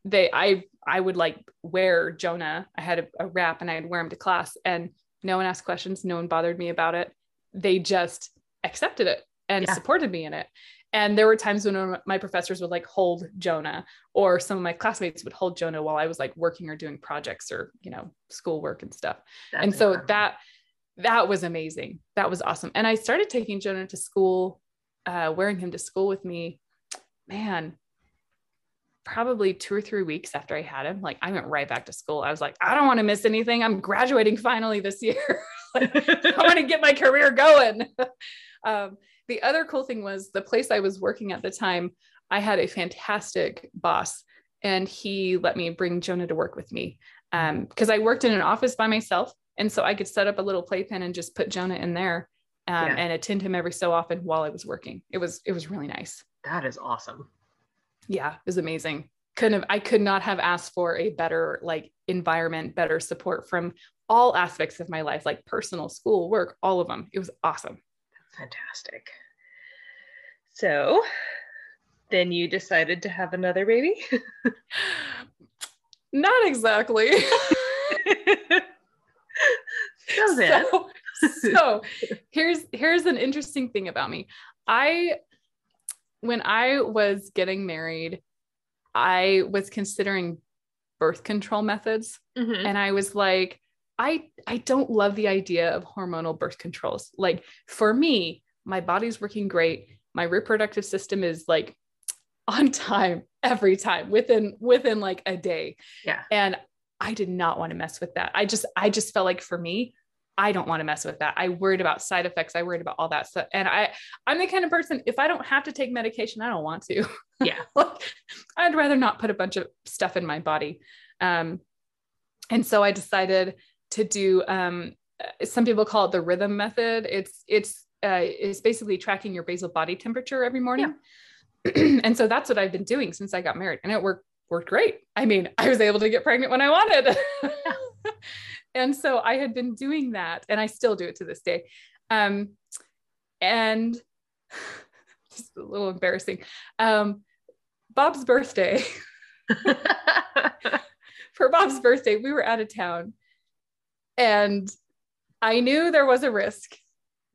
they, I, I would like wear Jonah. I had a, a wrap and I'd wear him to class and no one asked questions. No one bothered me about it. They just accepted it and Yeah. supported me in it. And there were times when my professors would like hold Jonah, or some of my classmates would hold Jonah while I was like working or doing projects or, you know, schoolwork and stuff. and so incredible. that that was amazing. That was awesome. And I started taking Jonah to school, uh, wearing him to school with me. Man, probably two or three weeks after I had him, like I went right back to school. I was like, I don't want to miss anything. I'm graduating finally this year. I want to get my career going. um, the other cool thing was the place I was working at the time, I had a fantastic boss and he let me bring Jonah to work with me because I worked in an office by myself. And so I could set up a little playpen and just put Jonah in there um, Yeah. and attend him every so often while I was working. It was, it was really nice. that is awesome. Yeah, it was amazing. Couldn't have, I could not have asked for a better like environment, better support from all aspects of my life, like personal, school, work, all of them. It was awesome. Fantastic. So then you decided to have another baby? Not exactly. so then. so, so here's here's an interesting thing about me. I when I was getting married, I was considering birth control methods Mhm. and I was like I I don't love the idea of hormonal birth controls. Like for me, my body's working great. My reproductive system is like on time every time within within like a day. Yeah. And I did not want to mess with that. I just I just felt like for me, I don't want to mess with that. I worried about side effects. I worried about all that stuff. And I I'm the kind of person if I don't have to take medication, I don't want to. Yeah. like, I'd rather not put a bunch of stuff in my body. Um, and so I decided to do. Um, uh, some people call it the rhythm method. It's it's uh, it's basically tracking your basal body temperature every morning. and so that's what I've been doing since I got married, and it worked worked great. I mean, I was able to get pregnant when I wanted. and so I had been doing that, and I still do it to this day. Um, and just a little embarrassing. Um, Bob's birthday, for Bob's birthday, we were out of town, and I knew there was a risk,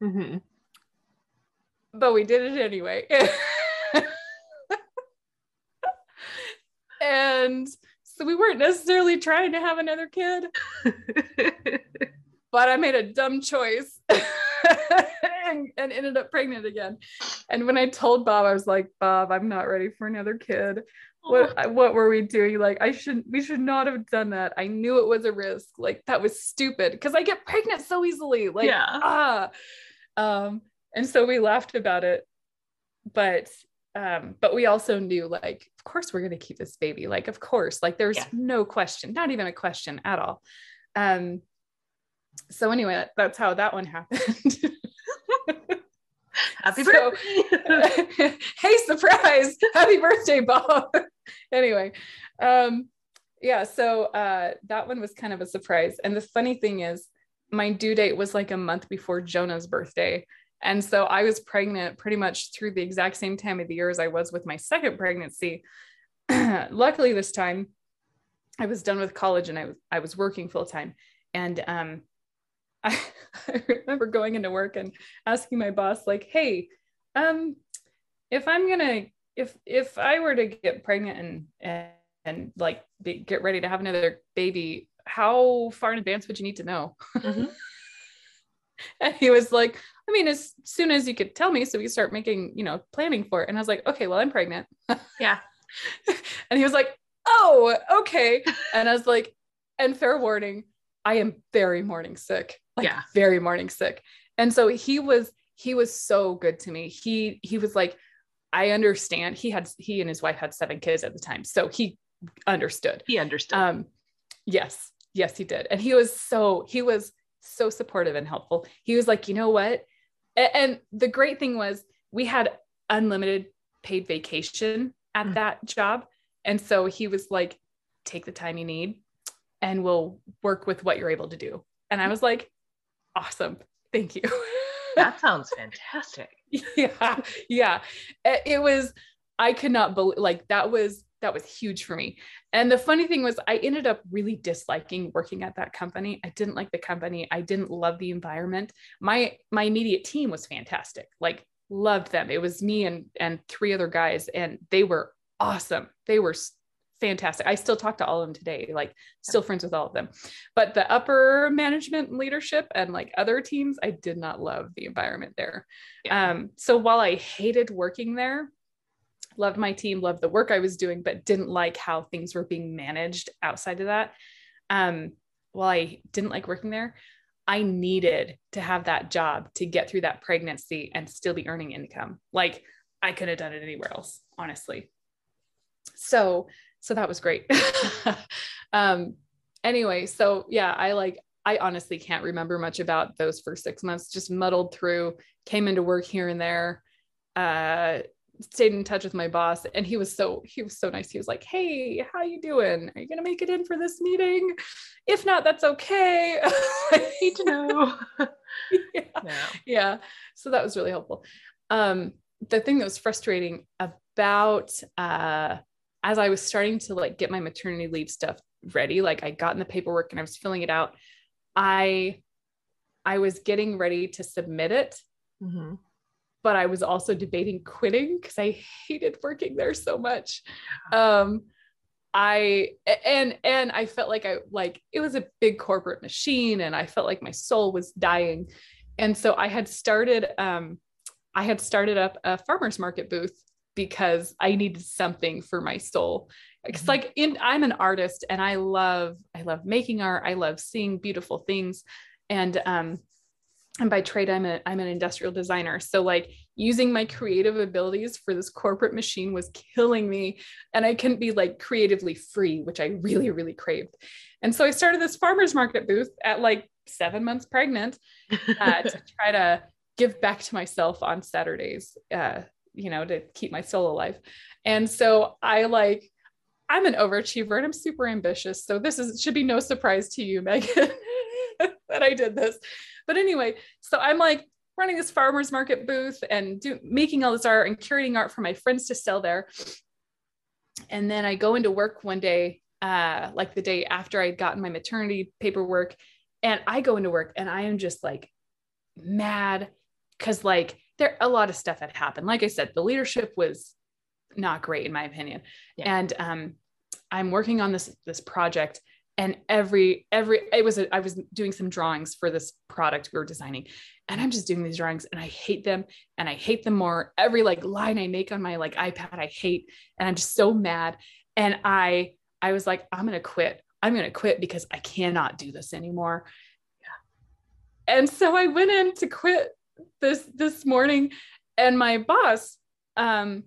Mhm. but we did it anyway. and so we weren't necessarily trying to have another kid, but I made a dumb choice. and, and ended up pregnant again. And when I told Bob, I was like, Bob, I'm not ready for another kid. What what were we doing? Like, I shouldn't we should not have done that. I knew it was a risk. Like that was stupid because I get pregnant so easily. Like Yeah. ah. Um, and so we laughed about it. But um, but we also knew like, of course we're gonna keep this baby. Like, of course, like there's Yeah. no question, not even a question at all. Um, so anyway, that's how that one happened. Happy So- birthday. hey, surprise! Happy birthday, Bob. anyway, um, yeah, so uh, that one was kind of a surprise. And the funny thing is, my due date was like a month before Jonah's birthday. And so I was pregnant pretty much through the exact same time of the year as I was with my second pregnancy. Luckily, this time I was done with college and I was I was working full time. And um, I, I remember going into work and asking my boss, like, "Hey, um, if I'm gonna if if I were to get pregnant and and, and like be, get ready to have another baby, how far in advance would you need to know?" Mhm. And he was like, I mean, as soon as you could tell me, so we start making, you know, planning for it. And I was like, okay, well, I'm pregnant. Yeah. and he was like, oh, okay. And I was like, and fair warning, I am very morning sick, like Yeah. very morning sick. And so he was, he was so good to me. He, he was like, I understand. He had, he and his wife had seven kids at the time. So he understood. He understood. Um, yes, yes, he did. And he was so, he was so supportive and helpful. He was like, you know what? A- And, the great thing was we had unlimited paid vacation at Mm. that job. And so he was like, take the time you need and we'll work with what you're able to do. And I was like, awesome. Thank you. that sounds fantastic. yeah yeah. It, was i could not believe like that was that was huge for me. And the funny thing was i ended up really disliking working at that company. I didn't like the company. I didn't love the environment. My my immediate team was fantastic. Like loved them. It was me and and three other guys and they were awesome. They were fantastic i still talk to all of them today like still friends with all of them but the upper management and leadership and like other teams i did not love the environment there Yeah. um, so while I hated working there, loved my team, loved the work I was doing, but didn't like how things were being managed outside of that. Um, while I didn't like working there, I needed to have that job to get through that pregnancy and still be earning income. Like I could have done it anywhere else, honestly. So, so that was great. um, anyway, so yeah, I like, I honestly can't remember much about those first six months, just muddled through, came into work here and there, uh, stayed in touch with my boss and he was so, he was so nice. He was like, Hey, how you doing? Are you going to make it in for this meeting? If not, that's okay. i Need to know. yeah no. yeah so that was really helpful um the thing that was frustrating about uh as i was starting to like get my maternity leave stuff ready like i got in the paperwork and i was filling it out i i was getting ready to submit it. Mhm. but i was also debating quitting because i hated working there so much. Um i and and i felt like i like it was a big corporate machine and i felt like my soul was dying. And so i had started um i had started up a farmers market booth because i needed something for my soul. It's Mhm. like in i'm an artist and i love i love making art. I love seeing beautiful things. And um and by trade i'm a i'm an industrial designer. So like using my creative abilities for this corporate machine was killing me. And i couldn't be like creatively free which i really really craved. And so i started this farmers market booth at like seven months pregnant uh, to try to give back to myself on saturdays uh, you know to keep my soul alive. And so i like i'm an overachiever and i'm super ambitious. So this is should be no surprise to you megan that i did this. But anyway so i'm like running this farmers market booth and do, making all this art and curating art for my friends to sell there. And then i go into work one day uh, like the day after i'd gotten my maternity paperwork and i go into work and i am just like mad because like there a lot of stuff had happened. Like i said the leadership was not great in my opinion. Yeah. and um i'm working on this this project and every every it was a, I was doing some drawings for this product we were designing and I'm just doing these drawings and I hate them and I hate them more. Every like line I make on my like iPad I hate and I'm just so mad. And I I was like I'm going to quit. I'm going to quit because I cannot do this anymore. Yeah. and so I went in to quit this this morning and my boss um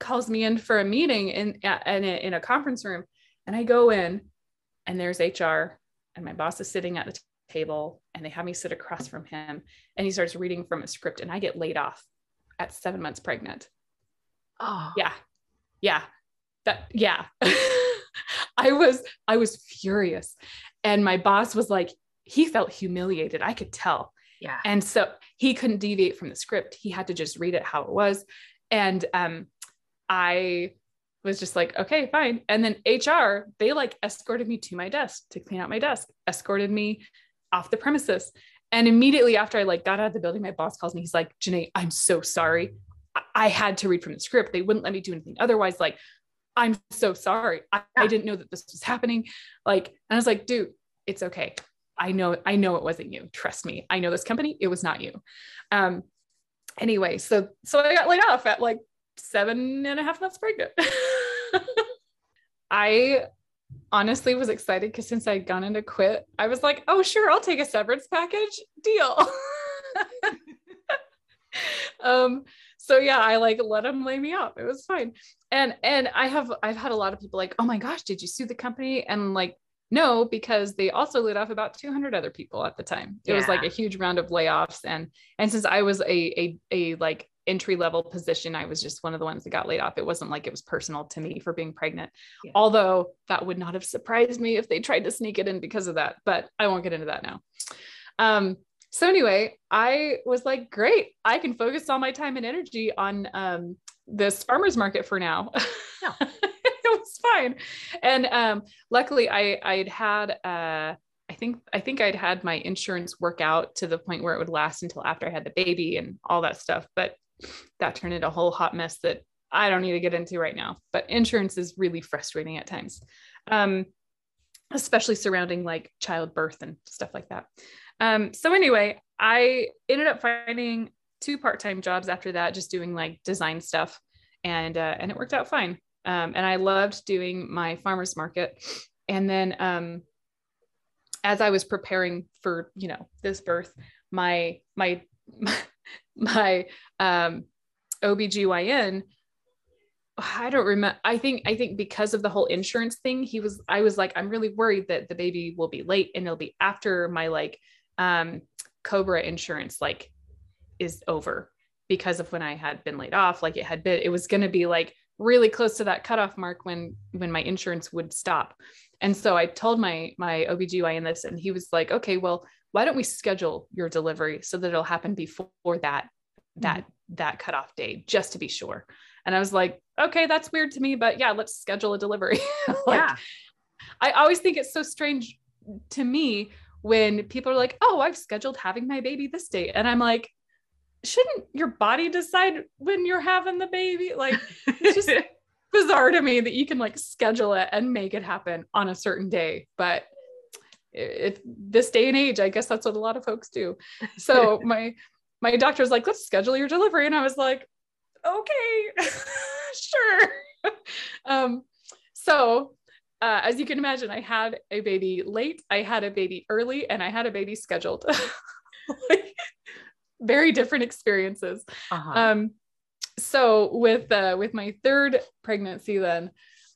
calls me in for a meeting in in a, in a conference room and I go in and there's HR and my boss is sitting at the t- table and they have me sit across from him and he starts reading from a script and I get laid off at 7 months pregnant. Oh. Yeah. Yeah. That yeah. I was I was furious and my boss was like he felt humiliated. I could tell. Yeah. And so he couldn't deviate from the script. He had to just read it how it was. And um I was just like, okay, fine. And then HR, they like escorted me to my desk to clean out my desk, escorted me off the premises. And immediately after I like got out of the building, my boss calls me. He's like, Janae, I'm so sorry. I, I had to read from the script. They wouldn't let me do anything otherwise. Like, I'm so sorry. I, I didn't know that this was happening. Like, and I was like, dude, it's okay. I know, I know it wasn't you. Trust me. I know this company. It was not you. Um, anyway, so so I got laid off at like seven and a half months pregnant. I honestly was excited because since I'd gone into quit, I was like, oh, sure, I'll take a severance package deal. um, so yeah, I like let them lay me off. It was fine. And and I have I've had a lot of people like, oh my gosh, did you sue the company? And like, no, because they also laid off about 200 other people at the time. It yeah. was like a huge round of layoffs. And and since I was a a a like entry level position, I was just one of the ones that got laid off. It wasn't like it was personal to me for being pregnant. Yeah. Although that would not have surprised me if they tried to sneak it in because of that, but I won't get into that now. Um, so anyway, I was like, great, I can focus all my time and energy on um, this farmer's market for now. Yeah. it was fine. And um, luckily I I'd had uh, I think I think I'd had my insurance work out to the point where it would last until after I had the baby and all that stuff. But that turned into a whole hot mess that I don't need to get into right now. But insurance is really frustrating at times, um, especially surrounding like childbirth and stuff like that. Um, so anyway, I ended up finding two part-time jobs after that, just doing like design stuff, and uh, and it worked out fine. Um, and I loved doing my farmers market. And then um, as I was preparing for you know this birth, my my my um, OBGYN, I don't remember. I think, I think because of the whole insurance thing, he was, I was like, I'm really worried that the baby will be late and it'll be after my like um, COBRA insurance like is over because of when I had been laid off. Like it had been, it was going to be like really close to that cutoff mark when, when my insurance would stop. And so I told my, my OBGYN this and he was like, okay, well, why don't we schedule your delivery so that it'll happen before that that mm-hmm. that cutoff date just to be sure and i was like okay that's weird to me but yeah let's schedule a delivery like, yeah i always think it's so strange to me when people are like oh i've scheduled having my baby this date and i'm like shouldn't your body decide when you're having the baby like it's just bizarre to me that you can like schedule it and make it happen on a certain day but it, this day and age, I guess that's what a lot of folks do. So my my doctor's like, let's schedule your delivery. And I was like, okay, sure. um, so uh, as you can imagine, I had a baby late, I had a baby early, and I had a baby scheduled. like, very different experiences. Uh-huh. Um, so with uh, with my third pregnancy, then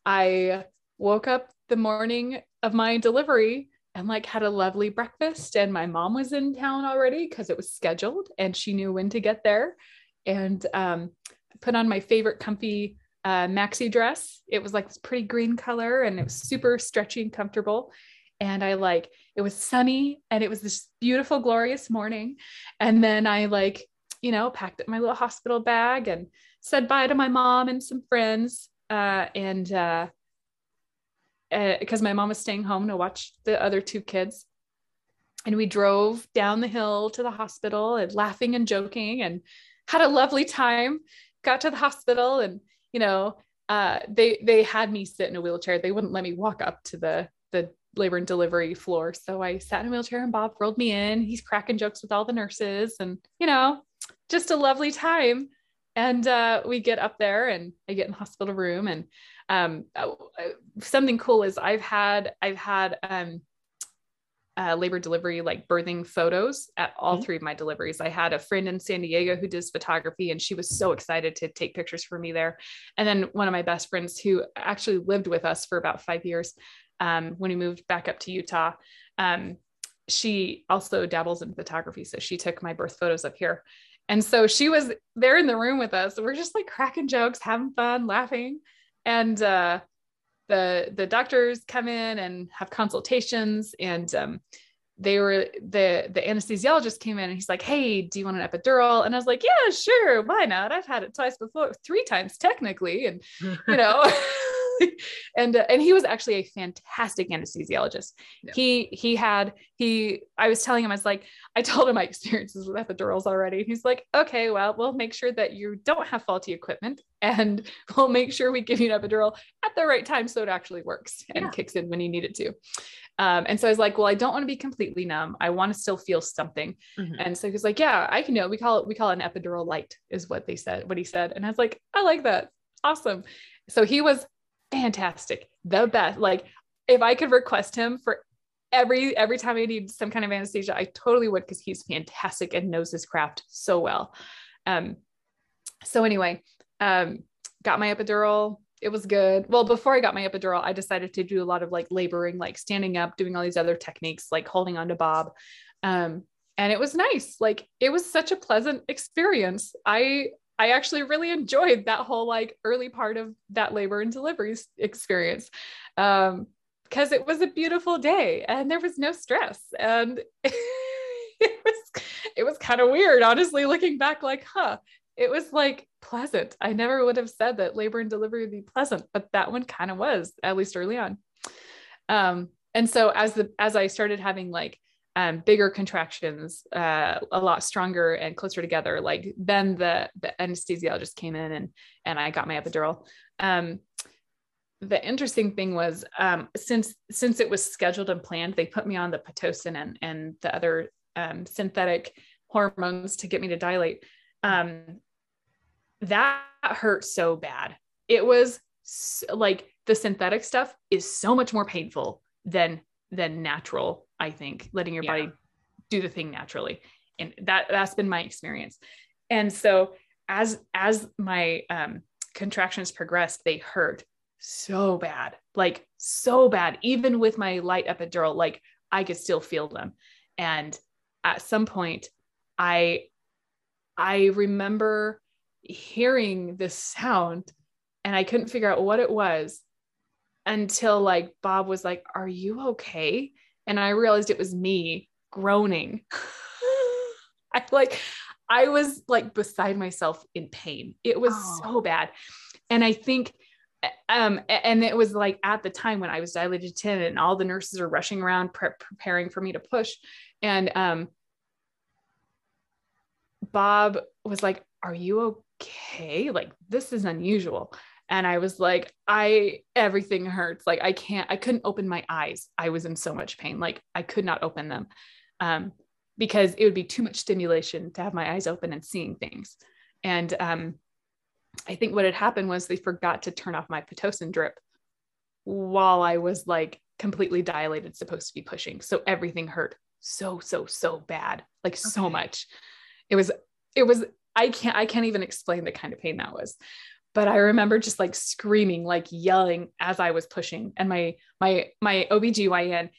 I woke up the morning of my delivery and like had a lovely breakfast and my mom was in town already because it was scheduled and she knew when to get there and um, put on my favorite comfy uh, maxi dress it was like this pretty green color and it was super stretchy and comfortable and i like it was sunny and it was this beautiful glorious morning and then i like you know packed up my little hospital bag and said bye to my mom and some friends uh, and uh, because uh, my mom was staying home to watch the other two kids. And we drove down the hill to the hospital and laughing and joking and had a lovely time. Got to the hospital and, you know, uh, they they had me sit in a wheelchair. They wouldn't let me walk up to the the labor and delivery floor. So I sat in a wheelchair and Bob rolled me in. He's cracking jokes with all the nurses and, you know, just a lovely time. And uh, we get up there and I get in the hospital room. And um, uh, something cool is I've had, I've had um, uh, labor delivery, like birthing photos at all mm-hmm. three of my deliveries. I had a friend in San Diego who does photography, and she was so excited to take pictures for me there. And then one of my best friends who actually lived with us for about five years um, when we moved back up to Utah. Um, she also dabbles in photography. So she took my birth photos up here. And so she was there in the room with us. We're just like cracking jokes, having fun, laughing. And uh, the the doctors come in and have consultations and um, they were the the anesthesiologist came in and he's like hey do you want an epidural and i was like yeah sure why not i've had it twice before three times technically and you know and uh, and he was actually a fantastic anesthesiologist. Yeah. He he had he I was telling him I was like I told him my experiences with epidurals already. He's like, okay, well we'll make sure that you don't have faulty equipment and we'll make sure we give you an epidural at the right time so it actually works and yeah. kicks in when you need it to. Um, and so I was like, well, I don't want to be completely numb. I want to still feel something. Mm-hmm. And so he's like, yeah, I can know. We call it, we call it an epidural light is what they said, what he said. And I was like, I like that. Awesome. So he was fantastic, the best. Like if I could request him for every every time I need some kind of anesthesia, I totally would because he's fantastic and knows his craft so well. Um, so anyway, um, got my epidural. It was good. Well, before I got my epidural, I decided to do a lot of like laboring, like standing up, doing all these other techniques, like holding on to Bob. Um, and it was nice. Like it was such a pleasant experience. I I actually really enjoyed that whole like early part of that labor and delivery experience. Um, because it was a beautiful day and there was no stress and it was it was kind of weird honestly looking back like huh it was like pleasant i never would have said that labor and delivery would be pleasant but that one kind of was at least early on um and so as the as i started having like um, bigger contractions, uh, a lot stronger and closer together. Like then the, the anesthesiologist came in and, and I got my epidural. Um, the interesting thing was um, since, since it was scheduled and planned, they put me on the Pitocin and, and the other um, synthetic hormones to get me to dilate. Um, that hurt so bad. It was so, like the synthetic stuff is so much more painful than than natural I think, letting your yeah. body do the thing naturally. And that that's been my experience. And so as as my um, contractions progressed, they hurt so bad, like so bad. Even with my light epidural, like I could still feel them. And at some point, I I remember hearing this sound and I couldn't figure out what it was until like Bob was like, Are you okay? And I realized it was me groaning. I like I was like beside myself in pain. It was oh. so bad. And I think um and it was like at the time when I was dilated 10 and all the nurses are rushing around pre- preparing for me to push and um Bob was like, "Are you okay? Like this is unusual." And I was like, I everything hurts. Like I can't, I couldn't open my eyes. I was in so much pain. Like I could not open them. Um, because it would be too much stimulation to have my eyes open and seeing things. And um, I think what had happened was they forgot to turn off my Pitocin drip while I was like completely dilated, supposed to be pushing. So everything hurt so, so, so bad, like okay. so much. It was, it was, I can't, I can't even explain the kind of pain that was but I remember just like screaming, like yelling as I was pushing. And my my my OBGYN,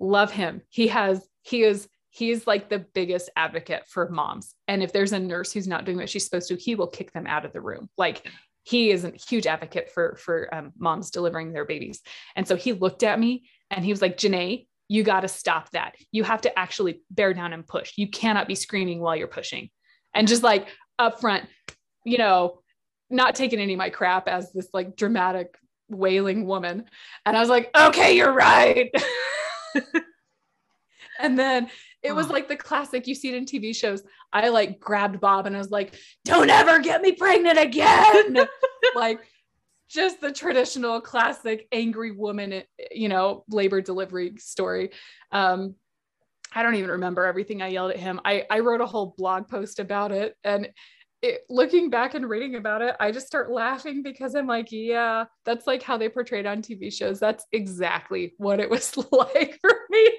love him. He has he is he's like the biggest advocate for moms. And if there's a nurse who's not doing what she's supposed to, he will kick them out of the room. Like he is a huge advocate for for um, moms delivering their babies. And so he looked at me and he was like, Janae, you got to stop that. You have to actually bear down and push. You cannot be screaming while you're pushing. And just like up front, you know, not taking any of my crap as this like dramatic wailing woman. And I was like, okay, you're right. and then it was like the classic you see it in TV shows. I like grabbed Bob and I was like, don't ever get me pregnant again. like just the traditional classic angry woman, you know, labor delivery story. Um, I don't even remember everything I yelled at him. I, I wrote a whole blog post about it. And it, looking back and reading about it, I just start laughing because I'm like, yeah, that's like how they portrayed on TV shows. That's exactly what it was like for me.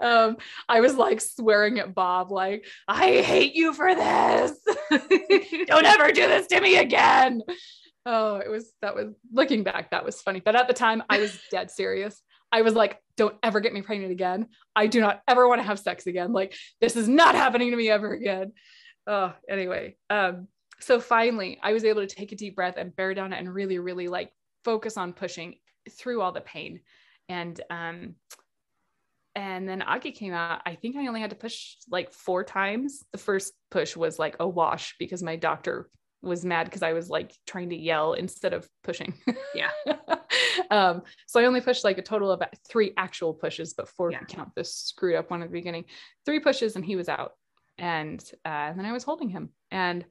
um, I was like swearing at Bob, like, I hate you for this. Don't ever do this to me again. Oh, it was that was looking back, that was funny. But at the time, I was dead serious. I was like, don't ever get me pregnant again. I do not ever want to have sex again. Like, this is not happening to me ever again. Oh, anyway. Um, so finally, I was able to take a deep breath and bear down and really, really like focus on pushing through all the pain. And um, and then Augie came out. I think I only had to push like four times. The first push was like a wash because my doctor was mad because I was like trying to yell instead of pushing. Yeah. um, so I only pushed like a total of three actual pushes, but four Yeah. if you count this screwed up one at the beginning. Three pushes and he was out. And, uh, and then I was holding him. And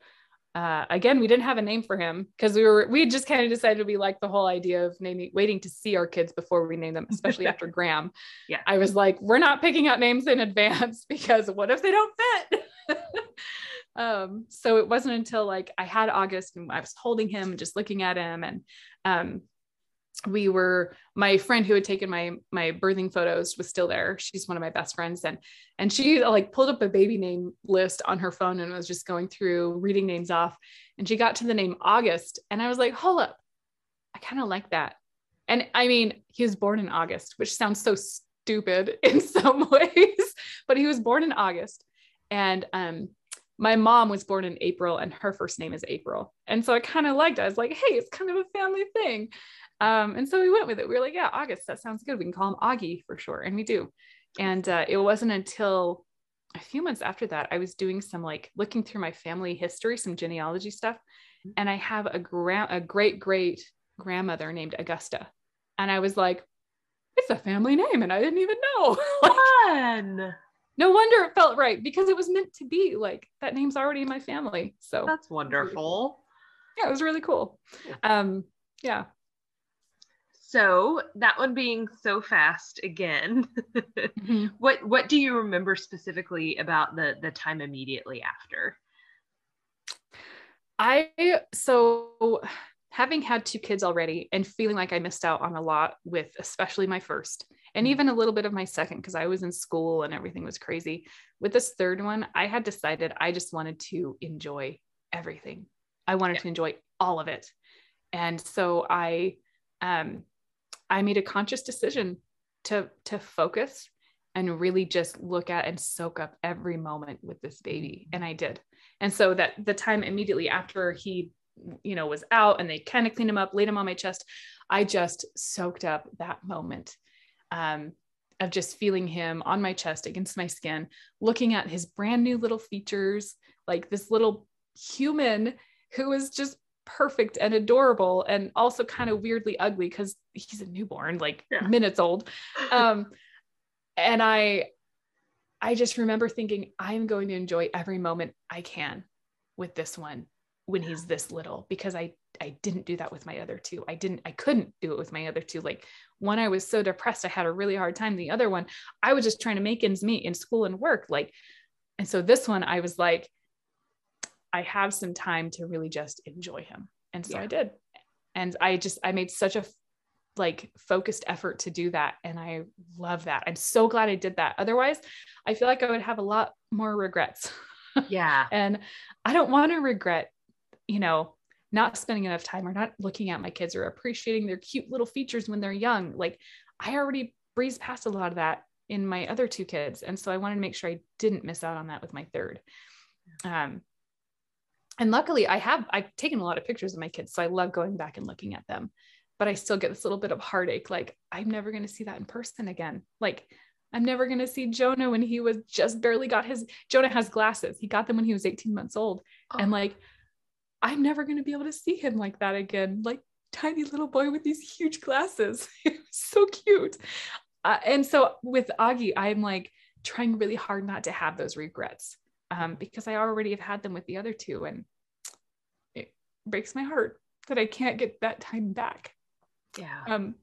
uh, again, we didn't have a name for him because we were we had just kind of decided we liked the whole idea of naming waiting to see our kids before we name them, especially after Graham. Yeah. I was like, we're not picking out names in advance because what if they don't fit? um, so it wasn't until like I had August and I was holding him, and just looking at him, and um, we were my friend who had taken my my birthing photos was still there. She's one of my best friends, and and she like pulled up a baby name list on her phone and was just going through reading names off, and she got to the name August, and I was like, hold up, I kind of like that. And I mean, he was born in August, which sounds so stupid in some ways, but he was born in August. And um, my mom was born in April and her first name is April. And so I kind of liked it. I was like, hey, it's kind of a family thing. Um, and so we went with it. We were like, yeah, August, that sounds good. We can call him Augie for sure. And we do. And uh, it wasn't until a few months after that, I was doing some like looking through my family history, some genealogy stuff. And I have a, gra- a great great grandmother named Augusta. And I was like, it's a family name. And I didn't even know. Fun. no wonder it felt right because it was meant to be like that name's already in my family. So That's wonderful. yeah, it was really cool. Um, yeah. So that one being so fast again. Mhm. what what do you remember specifically about the the time immediately after? I so having had two kids already and feeling like I missed out on a lot with especially my first and even a little bit of my second because I was in school and everything was crazy. With this third one, I had decided I just wanted to enjoy everything. I wanted to enjoy all of it. And so I um I made a conscious decision to to focus and really just look at and soak up every moment with this baby and I did. And so that the time immediately after he, you know, was out and they kind of cleaned him up, laid him on my chest, I just soaked up that moment um, of just feeling him on my chest against my skin, looking at his brand new little features, like this little human who was just perfect and adorable and also kind of weirdly ugly because he's a newborn, like Yeah. minutes old. Um, and I, I just remember thinking, I'm going to enjoy every moment I can with this one when he's this little because I I didn't do that with my other two. I didn't I couldn't do it with my other two. Like one I was so depressed I had a really hard time. The other one I was just trying to make ends meet in school and work like and so this one I was like I have some time to really just enjoy him. And so Yeah. I did. And I just I made such a like focused effort to do that and I love that. I'm so glad I did that. Otherwise, I feel like I would have a lot more regrets. Yeah. and I don't want to regret, you know, not spending enough time or not looking at my kids or appreciating their cute little features when they're young. Like I already breezed past a lot of that in my other two kids. And so I wanted to make sure I didn't miss out on that with my third. Um, and luckily I have, I've taken a lot of pictures of my kids. So I love going back and looking at them, but I still get this little bit of heartache. Like I'm never going to see that in person again. Like I'm never going to see Jonah when he was just barely got his, Jonah has glasses. He got them when he was 18 months old. And like, I'm never going to be able to see him like that again. Like tiny little boy with these huge glasses. So cute. Uh, and so with Augie, I'm like trying really hard not to have those regrets um, because I already have had them with the other two and it breaks my heart. that I can't get that time back. Yeah. Um,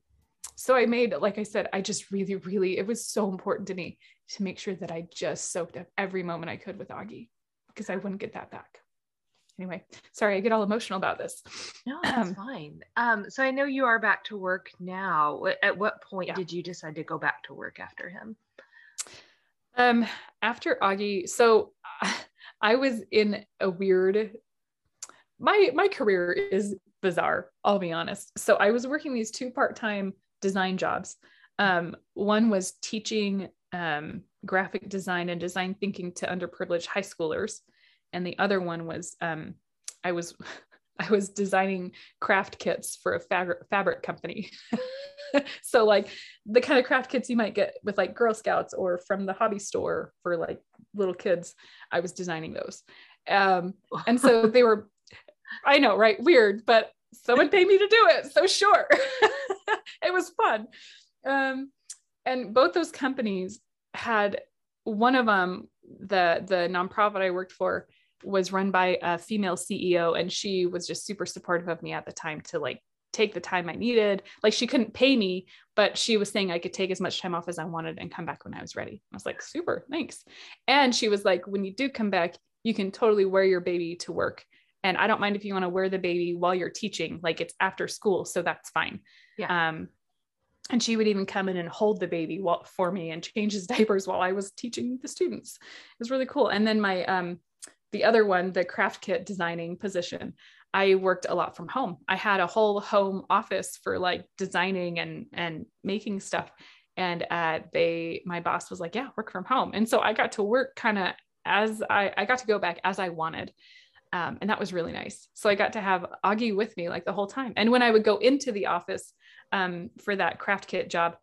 so I made, like I said, I just really, really, it was so important to me to make sure that I just soaked up every moment I could with Augie because I wouldn't get that back. Anyway, sorry, I get all emotional about this. No, that's fine. Um, so I know you are back to work now. At what point Yeah. did you decide to go back to work after him? Um, after Augie, so I was in a weird. My my career is bizarre. I'll be honest. So I was working these two part time design jobs. Um, one was teaching um, graphic design and design thinking to underprivileged high schoolers, and the other one was um, I was I was designing craft kits for a fabric fabric company. so like the kind of craft kits you might get with like Girl Scouts or from the hobby store for like little kids. I was designing those. Um, and so they were, I know, right? Weird, but someone paid me to do it. So sure, it was fun. Um, and both those companies had one of them, the, the nonprofit I worked for was run by a female CEO and she was just super supportive of me at the time to like take the time I needed. Like she couldn't pay me, but she was saying I could take as much time off as I wanted and come back when I was ready. I was like, super, thanks. And she was like, when you do come back, you can totally wear your baby to work. And I don't mind if you want to wear the baby while you're teaching, like it's after school. So that's fine. Yeah. Um, and she would even come in and hold the baby while, for me and change his diapers while I was teaching the students. It was really cool. And then my, um, the other one, the craft kit designing position, I worked a lot from home. I had a whole home office for like designing and and making stuff. And uh, they, my boss was like, "Yeah, work from home." And so I got to work kind of as I, I got to go back as I wanted, um, and that was really nice. So I got to have Augie with me like the whole time. And when I would go into the office um, for that craft kit job,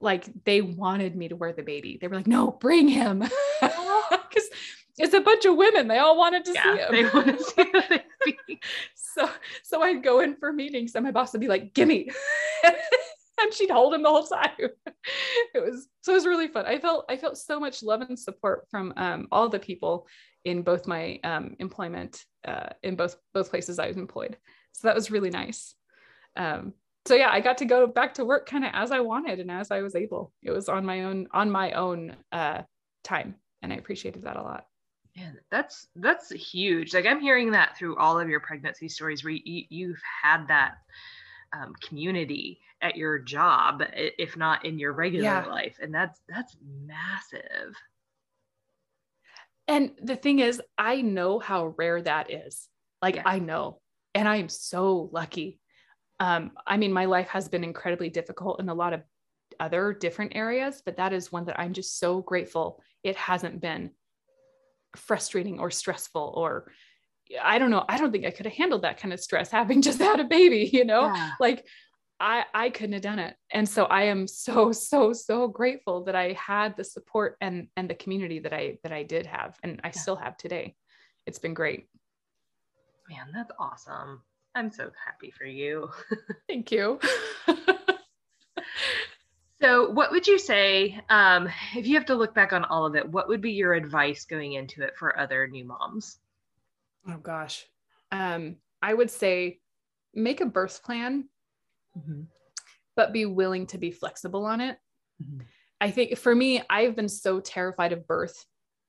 like they wanted me to wear the baby. They were like, "No, bring him," because it's a bunch of women. They all wanted to see him. they to see baby. so so I'd go in for meetings and my boss would be like, "Gimme," and she'd hold him the whole time. It was so it was really fun. I felt I felt so much love and support from um, all the people in both my um, employment uh, in both both places I was employed. So that was really nice. Um, so yeah, I got to go back to work kind of as I wanted and as I was able. It was on my own on my own uh, time, and I appreciated that a lot. Man, that's that's huge. Like I'm hearing that through all of your pregnancy stories, where you, you've had that um, community at your job, if not in your regular Yeah. life, and that's that's massive. And the thing is, I know how rare that is. Like Yeah. I know, and I am so lucky. Um, I mean, my life has been incredibly difficult in a lot of other different areas, but that is one that I'm just so grateful it hasn't been frustrating or stressful or I don't know. I don't think I could have handled that kind of stress having just had a baby, you know? Yeah. like I I couldn't have done it. And so I am so so so grateful that I had the support and and the community that I that I did have and I Yeah. still have today. It's been great. Man, that's awesome. I'm so happy for you. Thank you. So, what would you say um, if you have to look back on all of it? What would be your advice going into it for other new moms? oh gosh. Um I would say make a birth plan but be willing to be flexible on it. Mhm. I think for me, I've been so terrified of birth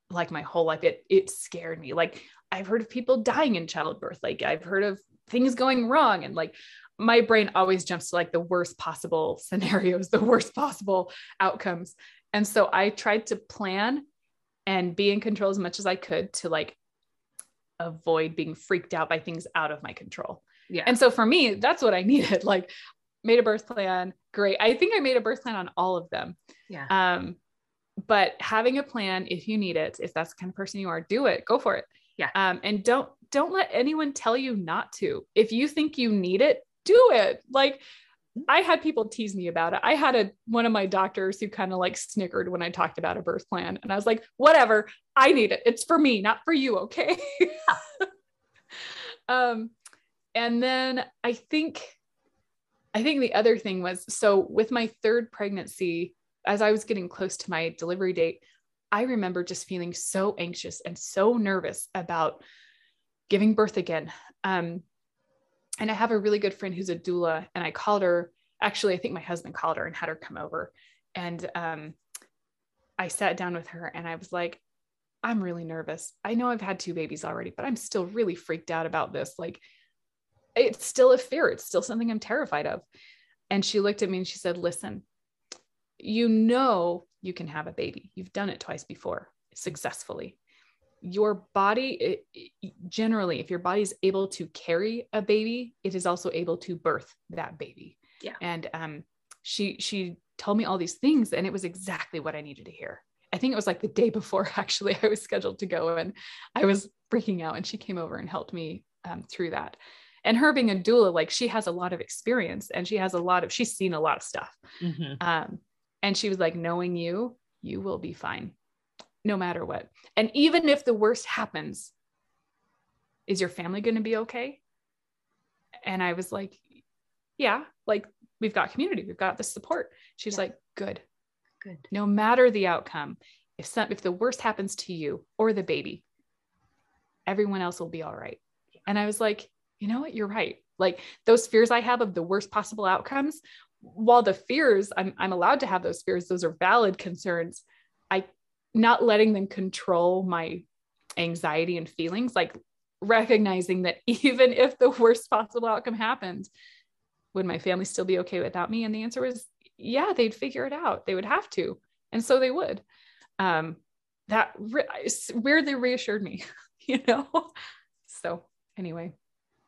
like my whole life. It it scared me. Like I've heard of people dying in childbirth. Like I've heard of things going wrong. And like my brain always jumps to like the worst possible scenarios, the worst possible outcomes. And so I tried to plan and be in control as much as I could to like avoid being freaked out by things out of my control. Yeah. And so for me, that's what I needed. Like made a birth plan. Great. I think I made a birth plan on all of them. yeah. Um, but having a plan, if you need it, if that's the kind of person you are, do it, go for it. Yeah. Um, and don't, don't let anyone tell you not to. If you think you need it, do it. Like I had people tease me about it. I had a, one of my doctors who kind of like snickered when I talked about a birth plan and I was like, whatever, I need it. It's for me, not for you. Okay. um, and then I think, I think the other thing was so with my third pregnancy, as I was getting close to my delivery date, I remember just feeling so anxious and so nervous about giving birth again. Um, and I have a really good friend who's a doula, and I called her. Actually, I think my husband called her and had her come over, and um, I sat down with her, and I was like, "I'm really nervous. I know I've had two babies already, but I'm still really freaked out about this. Like, it's still a fear. It's still something I'm terrified of." And she looked at me and she said, "Listen, you know you can have a baby. You've done it twice before successfully your body it, generally if your body is able to carry a baby it is also able to birth that baby. Yeah. and um she she told me all these things and it was exactly what i needed to hear. I think it was like the day before actually i was scheduled to go and i was freaking out and she came over and helped me um, through that. And her being a doula like she has a lot of experience and she has a lot of she's seen a lot of stuff. Mhm. um, and she was like, knowing you, you will be fine no matter what. And even if the worst happens, is your family going to be okay? And I was like, yeah, like we've got community, we've got the support. She's Yeah. like, good. Good. No matter the outcome, if some, if the worst happens to you or the baby, everyone else will be all right. And I was like, you know what? You're right. Like those fears I have of the worst possible outcomes, while the fears, I'm, I'm allowed to have those fears, those are valid concerns. I not letting them control my anxiety and feelings, like recognizing that even if the worst possible outcome happened, would my family still be okay without me? And the answer was, yeah, they'd figure it out. They would have to. And so they would. Um, that re- weirdly reassured me, you know? So anyway,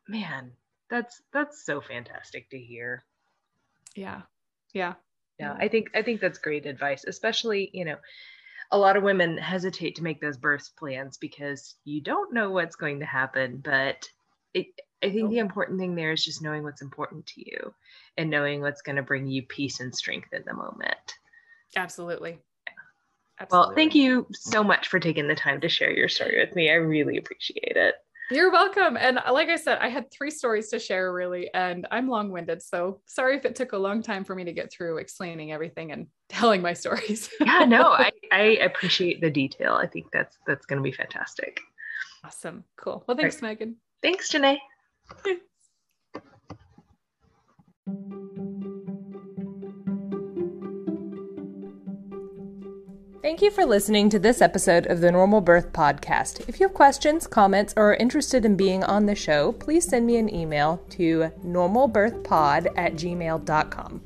Man, that's that's so fantastic to hear. yeah. Yeah. Yeah, I think I think that's great advice, especially, you know, a lot of women hesitate to make those birth plans because you don't know what's going to happen, but it I think oh. the important thing there is just knowing what's important to you and knowing what's going to bring you peace and strength in the moment. Absolutely. Well, thank you so much for taking the time to share your story with me. I really appreciate it. You're welcome. And like I said, I had three stories to share, really, and I'm long winded. So sorry if it took a long time for me to get through explaining everything and telling my stories. Yeah, no, I, I appreciate the detail. I think that's that's going to be fantastic. awesome. Cool. Well, thanks, Megan. Thanks, Janae. Thank you for listening to this episode of the Normal Birth Podcast. If you have questions, comments, or are interested in being on the show, please send me an email to normalbirthpod at gmail.com.